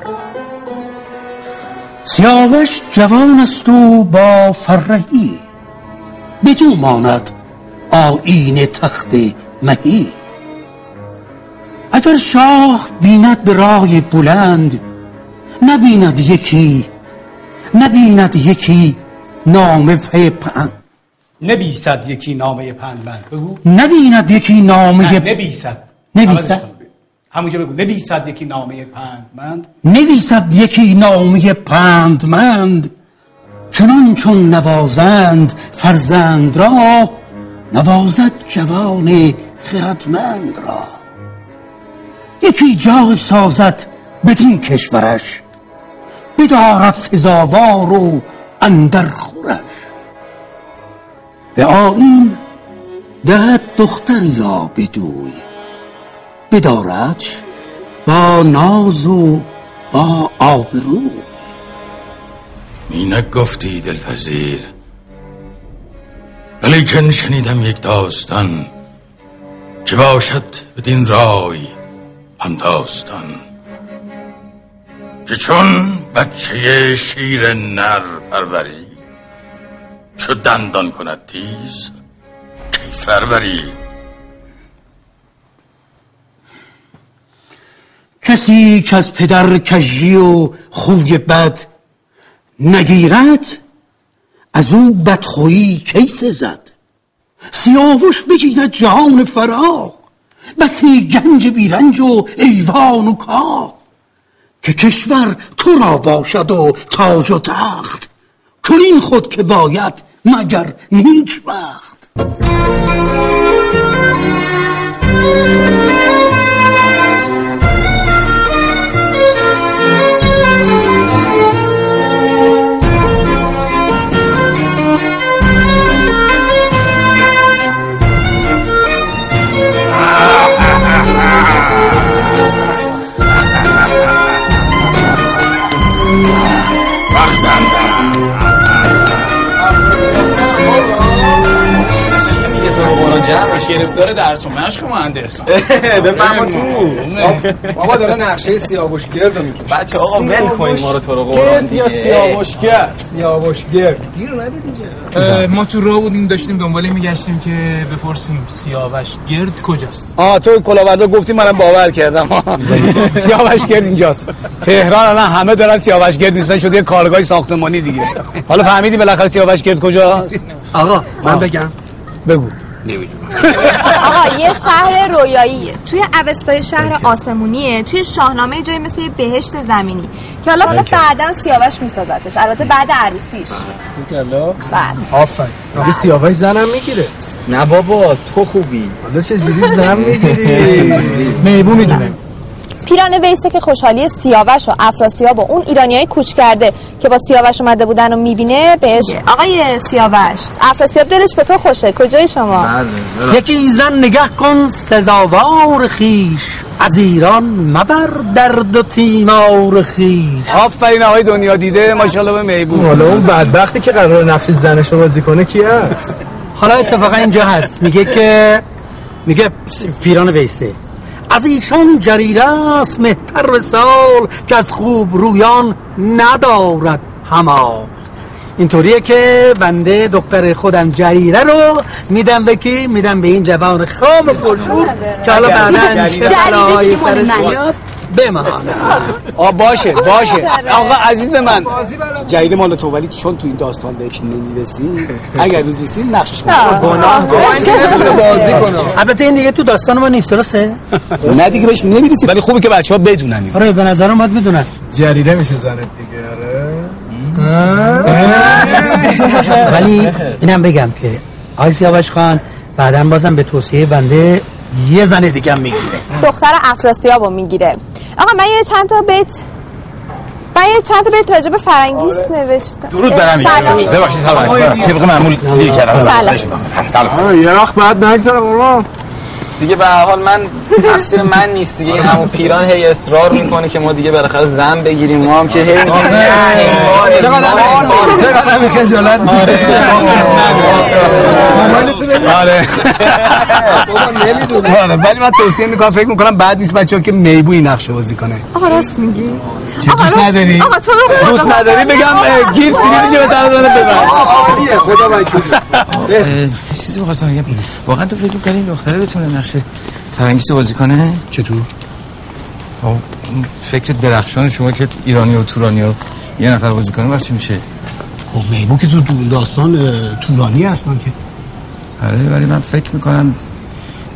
سیاوش جوان است و با فرهی بدو ماند آیین تخت مهی. اگر شاه بیند به رای بلند نبیند یکی نبیند یکی نامه پند نبیسد یکی نامه پندمند بگو. نبیند یکی نامه نبیسد. نویسد همونجا بگو. نبیسد یکی نامه پندمند نویسد یکی نامه پندمند چنان چون نوازند فرزند را نوازد جوان خردمند را. یکی جای سازد بدین کشورش بدارد سزاوار و اندر خورش. به آین دهد دختری را بدوی بدارد با ناز و با آبرو اینک گفتی دلپذیر ولیکن شنیدم یک داستان که باشد بدین رای. هم داستان که چون بچه شیر نر پروری چو دندان کند تیز کیفر بری کسی که از پدر کژی و خوی بد نگیرد؟ از او بدخویی کی سزد؟ سیاوش بگیرد جهان فراغ بسی گنج بیرنج و ایوان و کاخ. که کشور تو را باشد و تاج و تخت. چنین خود که باید مگر نیک بخت. جمعش گرفتار درس و مشق مهندس. <laughs> بفهم تو. بابا داره نقشه سیاوش گرد می‌کشه. بچه آقا ول کنید ما رو تو رو قرآن. گرد یا سیاوش گرد؟ سیاوش گرد. گیر دیگه. ما تو راه بودیم داشتیم دنباله میگشتیم که بپرسیم سیاوش گرد کجاست؟ آه تو کلاوردا گفتی منم باور کردم. <laughs> سیاوش گرد اینجاست. تهران الان همه دارن سیاوش گرد نیستن شده یه کارگاه ساختمانی دیگه. <laughs> حالا فهمیدی بالاخره سیاوش گرد کجاست؟ آقا من بگم. بگو. <laughs> آقا یه شهر رویاییه توی اوستای شهر آسمونیه. توی شاهنامه جایی مثل یه بهشت زمینی. که حالا حالا بعدا سیاوش میسازتش البته بعد عروسیش. بله. آفرین. میگه سیاوش زنم می‌گیره. نه بابا تو خوبی. حالا چجوری زن می‌گیری؟ میبو می‌دونه پیران ویسه که خوشحالی سیاوش و افراسیاب و اون ایرانی های کوچ کرده که با سیاوش اومده بودن و می‌بینه بهش آقای سیاوش. افراسیاب دلش به تو خوشه. کجای شما؟ یکی زن نگه کن سزاوار خیش. از ایران مبر درد و تیمار خیش. آفرین آقای دنیا دیده ماشاءالله به میبو حالا اون بدبختی که قرار نقش زنش رو بازی کنه کی هست حالا اتفاقا اینجا هست. میگه که میگه پیران ویسه. از ایشان جریره است مهتر به سال که از خوب رویان ندارد هما. اینطوریه که بنده دختر خودم جریره رو میدم به کی؟ میدم به این جوان خام پرشور که حالا بعدا بلاهای سرش بمانه آ باشه باشه. آقا عزیز من. جدید مال تو ولی چون تو این داستان بهش نمی‌رسی اگر روزیستی نقشش گناه بازی کنه. البته این دیگه تو داستان ما نیست درسته؟ <laughs> نه دیگه بهش نمی‌رسی. ولی خوبه که بچه ها بدونن. آره به نظرم باید بدونن. جریده میشه زنت دیگه آره. ولی اینم بگم که آی سیاوش خان بعدا بازم به توصیه بنده یه زن دیگه هم می‌گیره. دختر افراسیاب رو می‌گیره. آقا من یه چند تا بیت من یه چند تا بیت راجع به فرنگیس نوشتم. درود برم سلام. ببخشید سلام. طبق معمول دیر کردم. سلام. سلام. یه وقت بعد نگذره بابا دیگه به هر حال من تقصیر من نیست دیگه این همون پیران هی اصرار می‌کنه که ما دیگه بالاخره زن بگیریم ما هم که هی چقدر می خجالت آره آره ولی من توصیه می‌کنم فکر می‌کنم بعد نیست بچه ها که میبو این نقشه بازی کنه آقا راست میگی چه دوست نداری؟ آقا تو دوست نداری بگم گیف سیبیلشو به طرف داره بزن خدا وکیل چیزی می‌خواستم بگم واقعا تو فکر می‌کنی این دختره بتونه نقش فرنگیس بازی کنه؟ چطور؟ خب اون فکر درخشان شما که ایرانی و تورانی رو یه نفر بازی کنه وقت چی میشه؟ خب میبو که تو داستان تورانی هستن که. آره ولی من فکر می‌کنم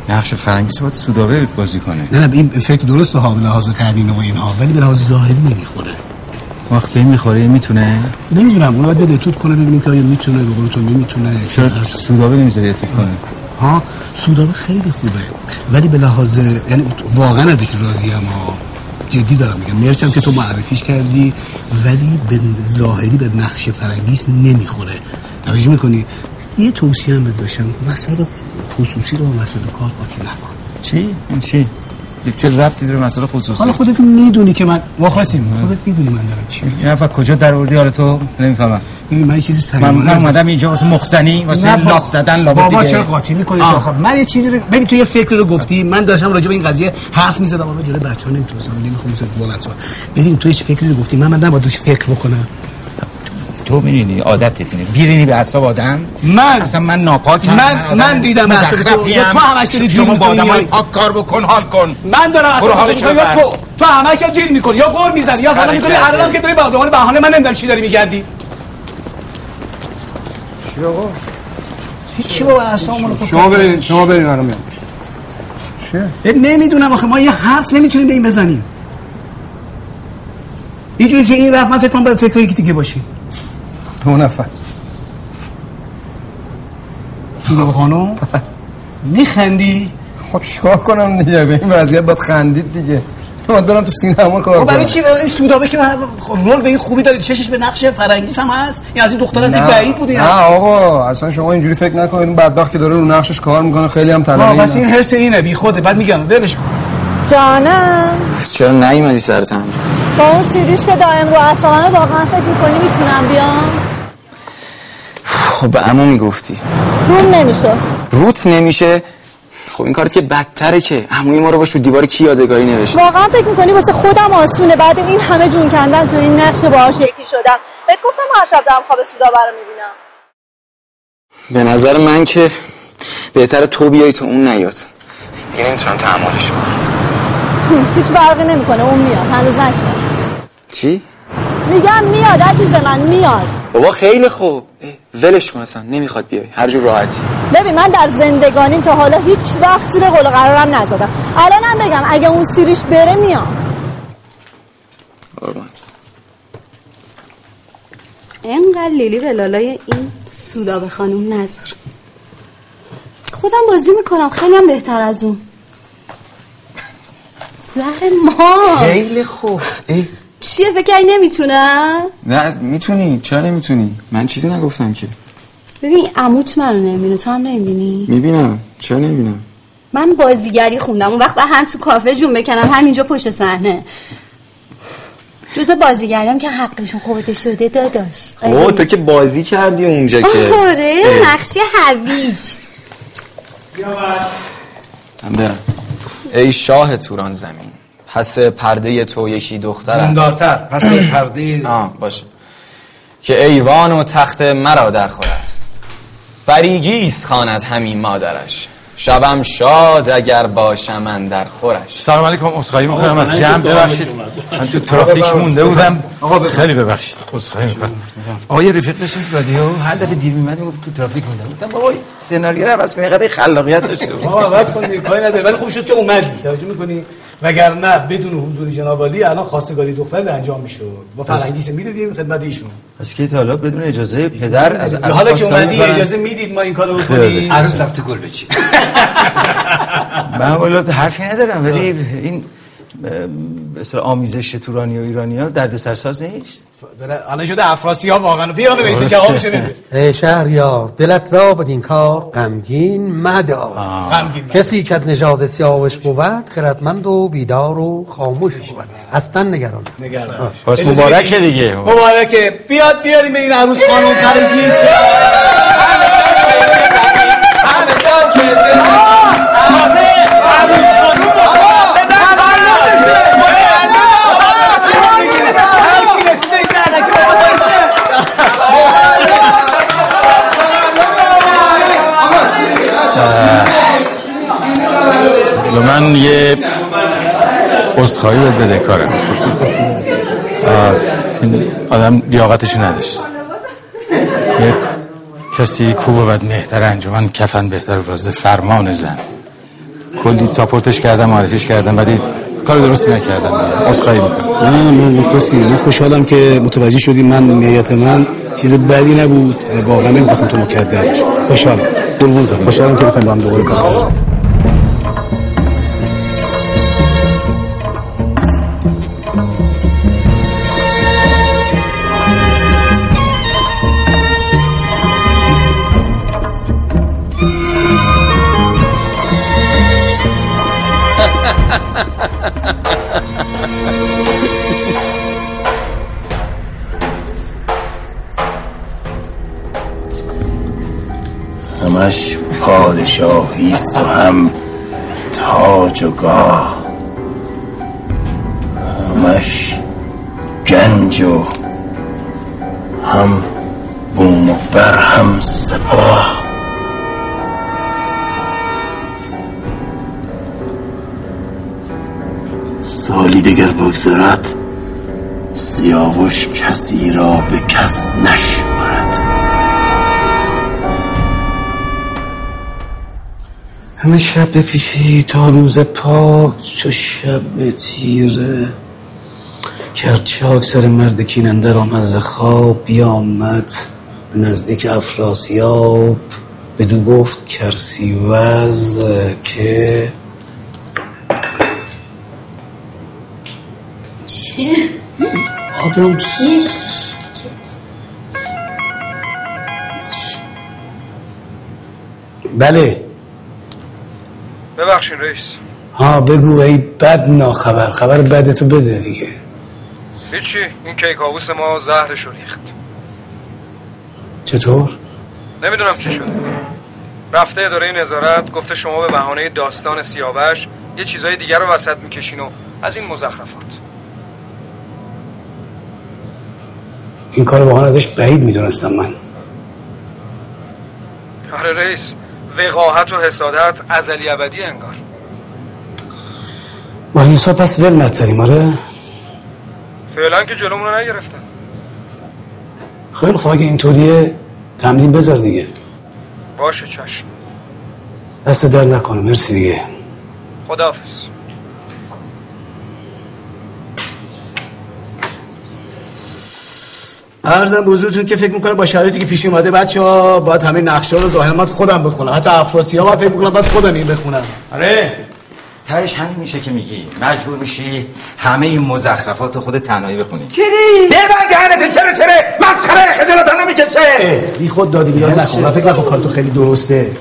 نقش فرنگیس باید سودابه بازی کنه. نه نه این فکر درسته ها به لحاظ قرینه و اینها ولی به لحاظ ظاهری نمی‌خوره. وقت به می‌خوره می‌تونه؟ نمی‌دونم اونا باید بده توت کنه ببینیم که آیا می‌تونه به قول تو نمی‌تونه. چرا سودابه نمی‌ذاری کنه؟ ها سودابه خیلی خوبه. ولی به لحاظ یعنی واقعا ازش راضی هم ها. جدی دارم میگم. مرسم که تو معرفیش کردی ولی به ظاهری به نقش فرنگیس نمی‌خوره. توجه می‌کنی؟ یه توصیه هم داشتم. مسائل خصوصی رو مسائل کار قاطی نکن. چی؟ این چی؟ چه ربطی داره مسئله خصوصی؟ حالا خودت می‌دونی که من مخلصیم. خودت می‌دونی من دارم چی حرف از کجا در آوردی حالا تو نمی‌فهمم. ببین من یه چیزی سریع من اومدم اینجا واسه مخزنی واسه لاس زدن لابد بابا چرا قاطی می‌کنی. تو خب من یه چیزی رو ببین تو یه فکر رو گفتی من داشتم راجع به این قضیه حرف می‌زدم. اما جلوی بچه‌ها نمی‌تونستم نمی‌خوام مثلا بلند ببین تو هیچ فکری رو گفتی. من من نباید روش فکر بکنم. تو میرینی عادت اینه. بیرینی به اعصاب آدم؟ من؟ اصلا من ناپاکم من- من دیدم اعصاب تو. مزخرفیم. تو همش داری شما جیر با می‌کنی آدمای پاک کار بکن حال کن. من دارم اصلا. تو تو؟ همش یا جیر می‌کنی یا قور می‌زنی یا فلان می‌کنی. الانم که داری با دهان بهانه من نمی‌دونم چی داری میگردی چی آقا؟ چی بابا اعصابمون شما برین شما برین چیه نمی‌دونم آخه ما یه حرف نمی‌تونیم به این بزنیم. اینجوری که این رفت من فکر کنم باید فکر یکی دیگه باشیم دو نفر. تو خانم؟ میخندی؟ خب چیکار کنم دیگه؟ به این وضعیت باید خندید دیگه. من دارم تو سینما کار خب برای چی؟ این سودابه که رول به این خوبی داره چشش به نقش فرنگیس هم هست. این از این دختر از این. بعید بودی نه آقا اصلا شما اینجوری فکر نکنید. اون بدبخت که داره رو نقشش کار می‌کنه خیلی هم طلبه بس این حرس اینه. بی خوده بعد میگم. ولش کن. جانم. چرا نیومدی سر تمرین با اون سیریش که دائم رو اصلا واقعا فکر می‌کنی می‌تونم بیام؟ خب به عمو می‌گفتی. روم نمیشه. روت نمیشه؟ خب این کارت که بدتره که. عموی ما رو باش رو دیوار کی یادگاری نوشته؟ واقعا فکر می‌کنی واسه خودم آسونه. بعد این همه جون کندن تو این نقش که باهاش یکی شدم. بهت گفتم هر شب دارم خواب سودابه رو می‌بینم. به نظر من که بهتر تو بیای تا اون نیاد. دیگه نمی‌تونم تحملش کنم هیچ فرقی نمی‌کنه. اون میاد. هنوز نشد. چی؟ میگم میاد. عزیز من میاد. بابا خیلی خوب. اه، ولش کن اصلا نمی‌خواد بیای. هر جور راحتی. ببین من در زندگانیم تا حالا هیچ وقت زیر قول و قرارم نزدم. الانم بگم اگه اون سیریش بره میام. قربانت اینقدر لیلی به لالای این سودا به خانوم نظر خودم بازی می‌کنم خیلی هم بهتر از اون. زهر ما خیلی خوب. اه، چیه؟ فکر نمی‌تونم؟ نه می‌تونی. چرا نمی‌تونی؟ من چیزی نگفتم که. ببین عموت منو نمی‌بینه. تو هم نمی‌بینی؟ می‌بینم. چرا نمی‌بینم؟ من بازیگری خوندم. اون وقت با هم تو کافه جون بکنم همینجا پشت صحنه. جز بازیگریم که حقشون خورده شده داداش. او تو که بازی کردی اونجا که. آره. نقشی هویج. من برم. ای شاه توران زمین. پس پرده تو یکی دختر زندارتر پس <clears throat> پرده آه باشه. که ایوان و تخت مرا در خور است. فریگیس خواند همین مادرش. شبم شاد اگر باشم من در خورش. سلام علیکم اسخایی می‌کنم. از جمع من ببخشید. من تو ترافیک مونده بودم. آقا،. خیلی ببخشید. اسخایی می‌کنم. آقا یه رفیق داشتم رادیو. هر دفعه دیر میمد گفت تو ترافیک مونده بودم بابا سناریو رو عوض کنی. قدر خلاقیت داشته آقا عوض کنی. کاری نداره ولی خوب شد که اومدی. توجه می‌کنی؟ وگرنه بدون حضور جناب عالی الان خواستگاری دختر انجام می‌شد. با فرنگیس می‌دادیم خدمت ایشون. پس که حالا بدون اجازه پدر از عروس حالا که اومدی. اجازه می‌دید ما این کارو بکنیم. عروس رفته گل بچی. <laughs> من والا حرفی ندارم ولی این به اصطلاح آمیزش تورانی و ایرانی ها درد سرساز نیست. الان شده افراسی ها واقعا بیا بهش جوابش بده ای شهریار دلت را بدین کار غمگین مدار. غمگین کسی که از نژاد سیاوش بود خردمند و بیدار و خاموش بود. اصلا نگران نگران. پس مبارکه. دیگه. مبارکه. بیاد بیاریم این عروس خانم فرنگیس به من یه عذرخواهی باید بده کارم. آه، این آدم لیاقتشو نداشت. یه کسی کو بود مهتر انجمن کفن بهتر راز فرمان زن. کلی ساپورتش کردم معرفیش کردم ولی کار درستی نکردم. عذرخواهی می‌کنم. نه من مخلصی من خوشحالم که متوجه شدی من نیت من چیز بدی نبود و واقعا نمی‌خواستم تو مکدر خوشحالم. خوشحالم که بخوایم با هم دوباره کار پادشاهیست و هم تاج و گاه. همش گنج و هم بوم و بر هم سپاه. سالی دیگر بگذارد سیاوش کسی را به کس نشمرد. همه شب بپیچی تا روز پاک چو شب تیره. کرد چاک سر مرد کیننده را از خواب بیامد به نزدیک افراسیاب. بدو گفت کرسی وز که چیه؟ آدم بله. ببخشین رئیس. ها بگو ای بد ناخبر. خبر بدتو بده دیگه. هیچی این کیکاووس ما زهرش رو ریخت. چطور؟ نمی‌دونم چی شده. رفته اداره نظارت گفته شما به بهانه داستان سیاوش یه چیزای دیگر رو وسط می‌کشین و از این مزخرفات. این کار واقعا ازش بعید می‌دونستم من. آره رئیس وقاحت و حسادت ازلی ابدی انگار. حساب پس ول نتریم آره؟ فعلا که جلومون رو نگرفتن. خیلی خوب اگه اینطوریه تمرین بذار دیگه. باشه چشم. دست در نکنه مرسی دیگه. خداحافظ. ارزم به حضورتون که فکر می‌کنم با شرایطی که پیش اومده بچه ها باید همه نقشه رو ظاهر من خودم بخونم. حتی افراسی ها فکر می‌کنم باید خودم این بخونم. آره. تهش همین میشه که میگی. مجبور میشی همه این مزخرفات رو خود تنهایی بخونی. چری؟ ببند دهنتو چرا چرا؟ مسخره خجالت نمی‌کشه. بی خود دادی بیاد نکن. من فکر نکن کار تو خیلی درسته.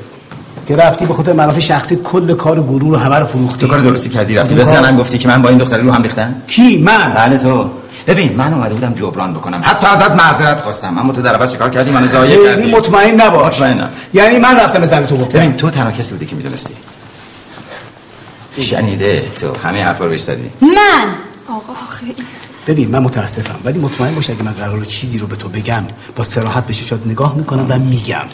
که رفتی به خاطر منافع شخصیت کل کار گروه رو همه رو فروختی. تو کار درستی کردی رفتی. به کار- زنم گفتی که من با این دختری رو هم ریختم؟ کی؟ من؟ بله تو. ببین من اومده بودم جبران بکنم. حتی ازت معذرت خواستم. اما تو در عوض چیکار کردی؟ منو ضایع یعنی کردی. مطمئن نباش. مطمئنم. یعنی من رفتم به زن تو گفتم. ببین تو تنها کسی بودی که می‌دونستی. شنیده تو. همه حرفا رو بهش زدی. من؟ آقا خیلی ببین من متاسفم. ولی مطمئن باش اگه من قرار چیزی رو به تو بگم با سراحت به چشات نگاه می‌کنم و میگم.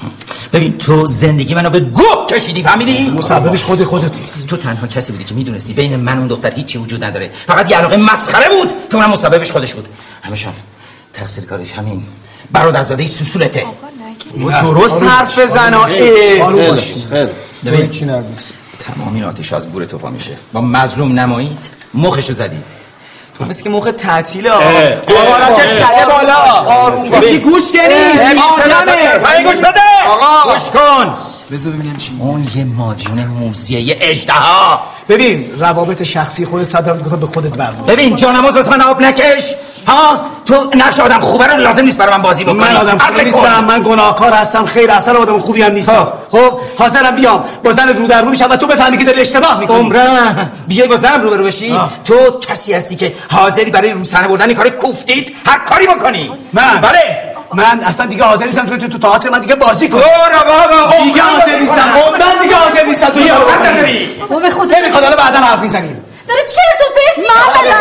ببین تو زندگی منو به گوه کشیدی فهمیدی مسببش خود خودتی. تو تنها کسی بودی که می‌دونستی بین من و اون دختر هیچی وجود نداره. فقط یه علاقه مسخره بود که اونم مسببش خودش بود. همیشه تقصیر کارش همین برادرزاده سوسولته. درست حرف بزن. ببین. تمام این آتش از گور تو پا میشه. با مظلوم نمایید مخشو زدی. تو مثل که موقع تعطیله آقا. اه، بالا. آروم گوش کنی. اه، آدمه پایین گوش بده. آقا گوش کن. بذار ببینم چی اون یه مادیون موزیه یه اجدها ببین روابط شخصی خودت صدر می‌کنم به خودت برمون ببین جانماز واسه من آب نکش. ها؟ تو نقش آدم خوبه رو لازم نیست برای من بازی بکنی. من آدم خوبی. نیستم. من گناهکار هستم خیر اصلا آدم خوبی هم نیستم. خب حاضرم بیام. با زن رو در رو میشم و تو بفهمی که داری اشتباه می‌کنی. عمرم بیای با زن روبرو بشی. تو کسی هستی که حاضری برای روسنه بردن این کار کوفتید هر کاری بکنی. من؟ بله. من اصلا دیگه حاضر نیستم تو تو, تو تئاتر من دیگه بازی کنم. برو بابا دیگه حاضر نیستم. من دیگه حاضر نیستم. تو حق نداری. بابا خدا. نمی‌خواد حالا بعدا حرف می‌زنیم. داره چرا تو پرت من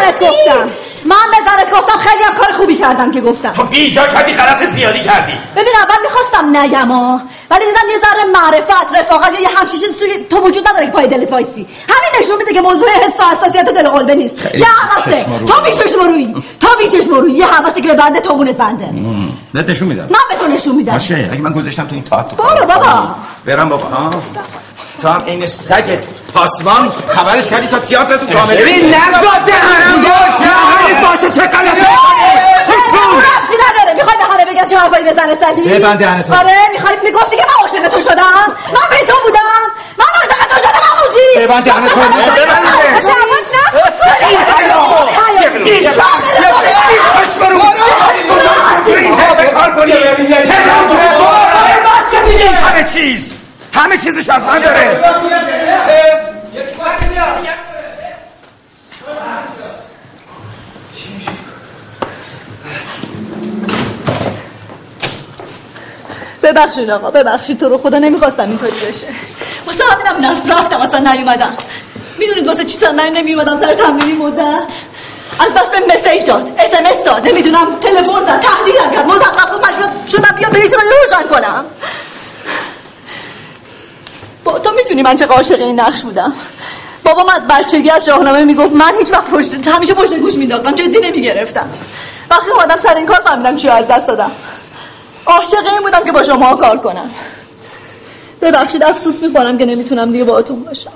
به زنت گفتم. من به زنت گفتم خیلی هم کار خوبی کردم که گفتم. تو بیجا کردی غلط زیادی کردی. ببین اول می‌خواستم نگم ها ولی دیدم یه ذره معرفت رفاقت یا یه همچین چیزی تو وجود نداره که پای دلت وایسی. همین نشون میده که موضوع حس و حساسیت دل قلبه نیست. یه حواسه. تو روی. میچشم روی. تو میچشم روی. یه حواسه که به بنده تو مونت بنده. بهت نشون میدم. من به تو نشون میدم. باشه. اگه من گذاشتم تو این تئاتر برو بابا. برم بابا. ها. تو هم این سگت پاسبان خبرش کردی تا تئاتر تو کامل. ببین نزاد دهنم باشه. دهنت باشه چه غلطی می‌کنی؟ چه سور؟ ربطی نداره. می‌خوای بهانه بگم چه حرفایی بزنه ببند دهنتو. آره می‌خوای می‌گفتی که من عاشق تو شدم. من به تو بودم. من عاشق تو شدم آموزی. ببند دهنتو. ببند بیخش برو این حرف کار کنی. همه چیز. همه چیزش از من داره. ببخشید آقا ببخشید. تو رو خدا نمی‌خواستم اینطوری بشه. واسه همینم نرف رفتم اصلا نیومدم. می‌دونید واسه چی سر نمیومدم سر تمرینی مدت؟ از بس بهم message داد اس ام اس داد. نمی‌دونم تلفن زد تهدیدم کرد. مزخرف گفت مجبور شدم بیا بهش رو روشن کنم. با تو می‌دونی من چه عاشق این نقش بودم. بابام از بچگی از شاهنامه می‌گفت من هیچ وقت پشت همیشه پشت گوش میداختم جدی نمی‌گرفتم. وقتی اومدم سر این کار فهمیدم چی از دست دادم. عاشق این بودم که با شما کار کنم. ببخشید افسوس می‌خورم که نمی‌تونم دیگه باهاتون باشم.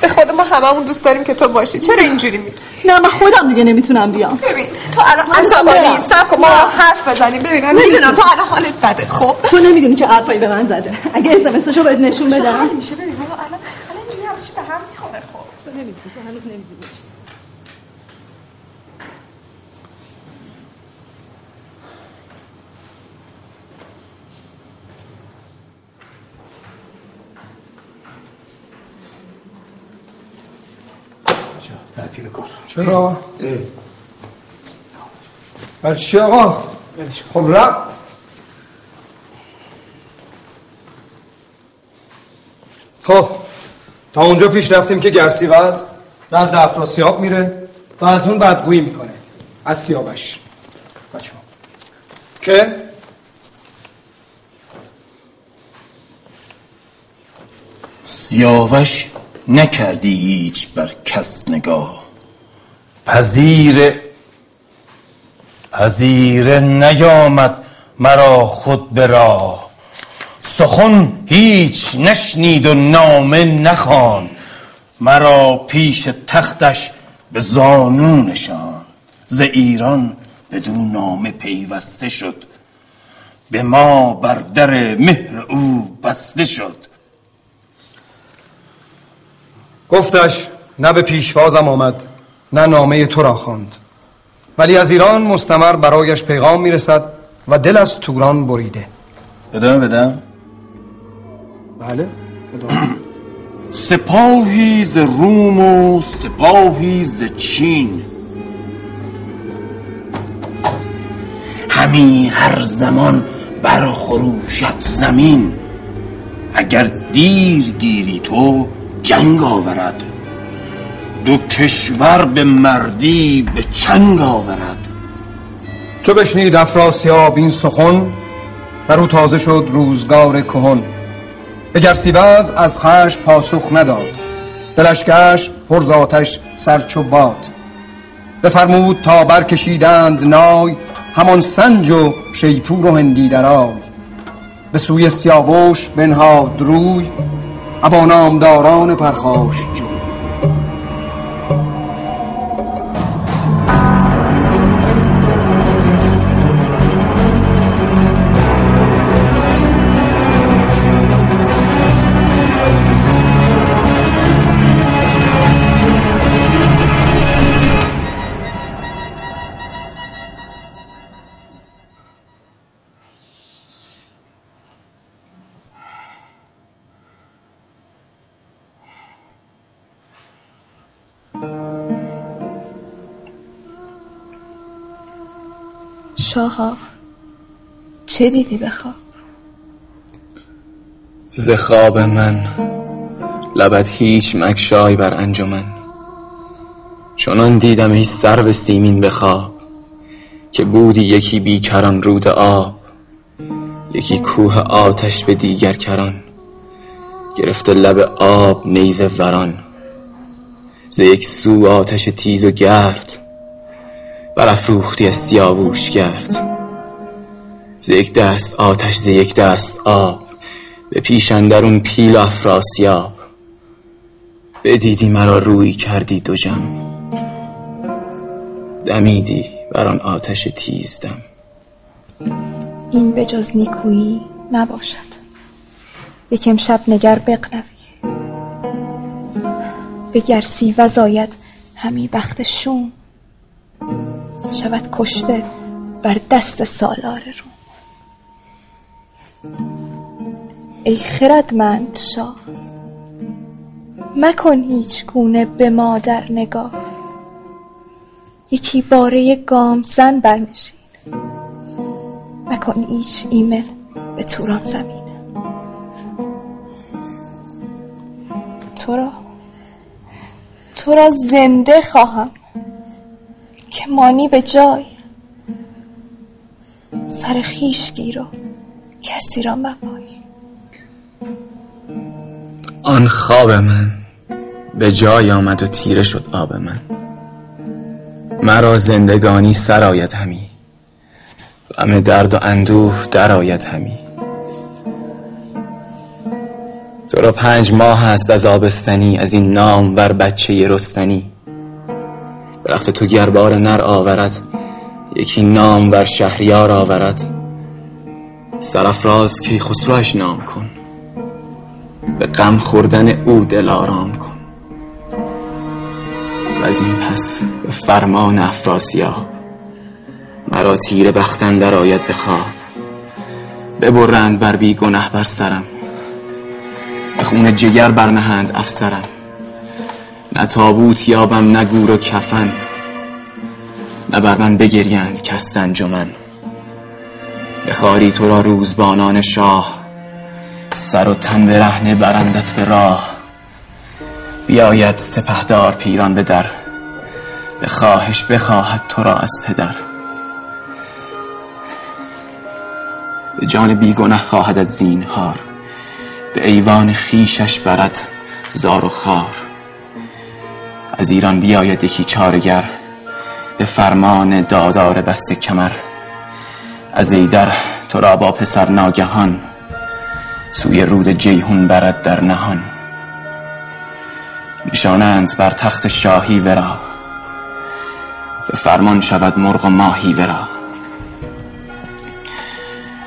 به خود ما هممون دوست داریم که تو باشی. چرا اینجوری میگی؟ نه من خودم دیگه نمی‌تونم بیام. ببین تو الان عصبانی سب کن ما حرف بزنیم. ببین من می‌دونم تو الان حالت بده خب؟ تو نمی‌دونی چه حرفایی به من زده. اگه اس ام اسشو بهت نشون بدم. میشه؟ ببین الان الان اینجوری همش به هم می‌خوره خب؟ تو نمی‌دونی تو هنوز نمی‌دونی. تعطیل کار چرا؟ آقا؟ برای چی آقا؟ خب رفت. خب تا اونجا پیش رفتیم که گرسیغ است نزد افراسیاب میره و از اون بدگویی می‌کنه. از سیاوش. بچه که؟ سیاوش نکردی هیچ بر کس نگاه. پذیر پذیر نیامد مرا خود به راه. سخن هیچ نشنید و نامه نخوان. مرا پیش تختش به زانو نشان ز ایران بدون نامه پیوسته شد. به ما بر در مهر او بسته شد. گفتش نه به پیشوازم آمد نه نامه تو را خواند. ولی از ایران مستمر برایش پیغام می‌رسد و دل از توران بریده. ادامه بدم؟ بله <clears throat> سپاهی ز روم و سپاهی ز چین. همی هر زمان برخروشد زمین. اگر دیر گیری تو جنگ آورد. دو کشور به مردی به چنگ آورد. چو بشنید افراسیاب این سخن بر او تازه شد روزگار کهن. به گرسیوز از خشم پاسخ نداد. دلش گشت پر آتش سرچو باد. بفرمود تا برکشیدند نای همان سنج و شیپور و هندی درای. به سوی سیاوش بنهاد روی ابا نامداران پرخاش جو. شاها چه دیدی بخواب ز خواب من لبت هیچ مکشای بر انجمن. چنان دیدم ای سرو سیمین به خواب که بودی یکی بیکران رود آب یکی کوه آتش به دیگر کران. گرفته لب آب نیزه وران. ز یک سو آتش تیز و گرد برافروختی از سیاووش گرد ز یک دست آتش ز یک دست آب. به پیش اندرون پیل و افراسیاب. بدیدی مرا روی کردی دو جم. دمیدی بر آن آتش تیزدم. این به جز نیکویی نباشد. یک امشب نگر بقنوی. بگرسی و زاید همی بخت شوم. شود کشته بر دست سالار روم ای خردمند شاه مکن هیچ گونه به مادر نگاه. یکی باره گام زن برنشین نکن هیچ ایمن به توران زمینه تو را تو را زنده خواهم. که مانی به جای. سر خیش گیر و کسی را مپای. آن خواب من به جای آمد و تیره شد آب من. مرا زندگانی سرایت همی. غم درد و اندوه درآید همی. تو را پنج ماه هست از آبستنی از این نام بر بچه رستنی. درخت تو گربار نر آورد. یکی نام بر شهریار آورد. سرفراز کی خسروش نام کن. به غم خوردن او دل آرام کن. و از این پس به فرمان افراسیاب. مرا تیر بختن در آید به خواب. ببرند بر بی گنه بر سرم. به خون جگر برنهند افسرم. نه تابوت یابم نه گور و کفن. نه بر من بگریند کس انجمن. بخاری تو را روزبانان شاه سر و تن برهنه برندت به راه. بیاید سپهدار پیران به در به خواهش بخواهد تو را از پدر. به جان بیگنه خواهدت زینهار به ایوان خیشش برد زار و خار. از ایران بیاید یکی چارگر به فرمان دادار بست کمر. از ایدر تو را با پسر ناگهان سوی رود جیهون برد در نهان. نشانند بر تخت شاهی ورا. به فرمان شود مرغ و ماهی ورا.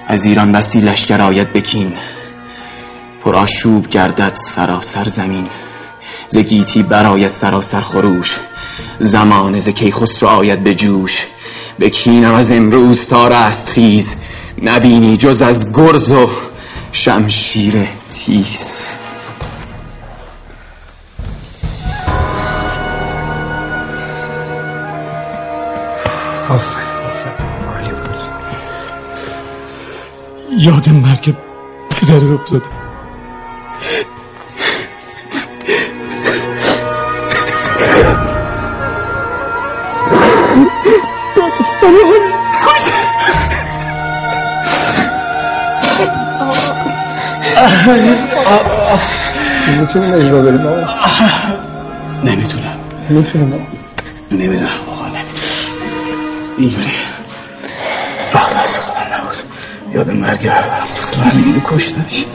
از ایران بسی لشکر آید بکین. پر آشوب گردد سراسر زمین. ز گیتی برآید سراسر خروش. زمان ز کیخسرو آید به جوش. بکینم از امروز تا رستخیز نبینی جز از گرز و شمشیر تیز. یاد مرگ پدر افتاده. می‌تونیم اجرا بریم آقا نمی‌تونم. می‌تونیم آقا نمی‌دونم. آقا نمی‌تونم. اینجوری. راه دست خودم نبود. یاد مرگ هردم افتاد همین کشتنش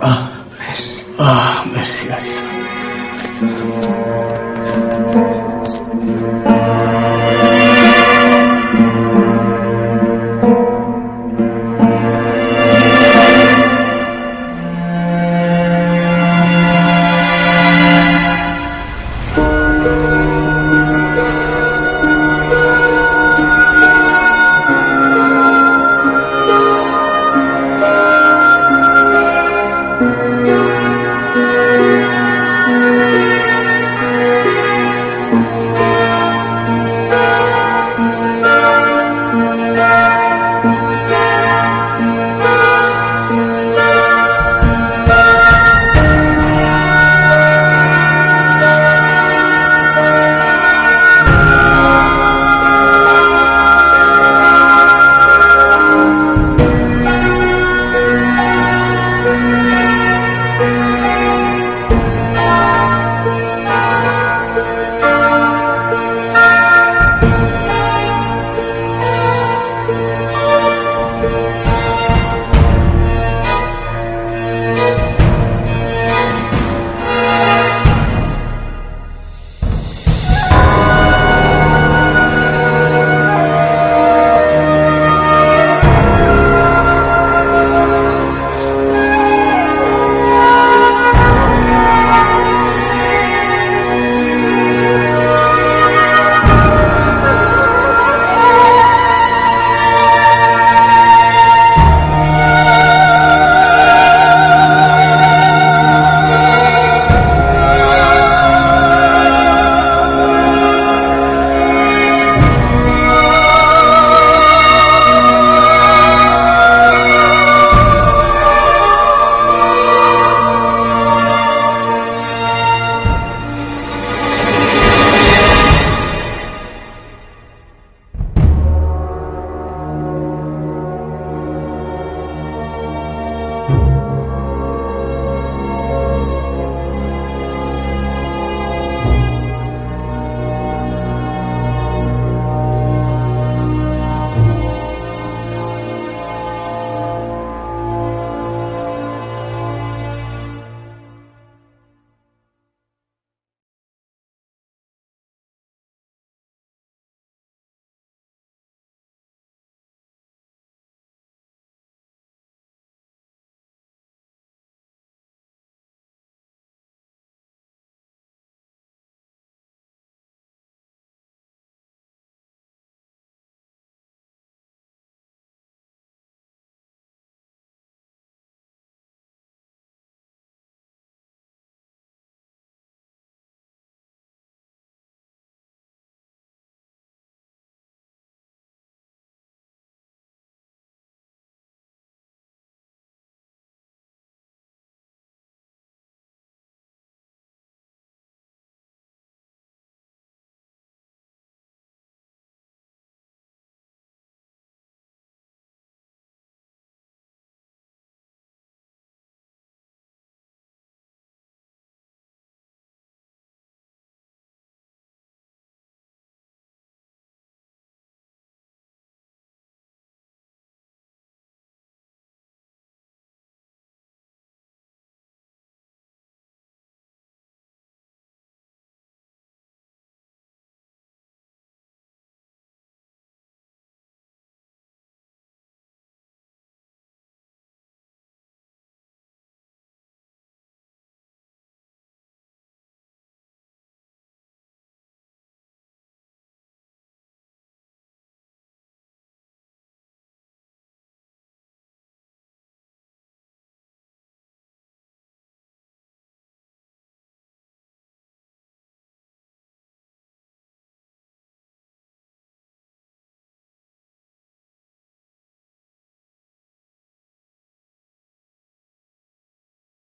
آه مرسی. آه مرسی عزیزم.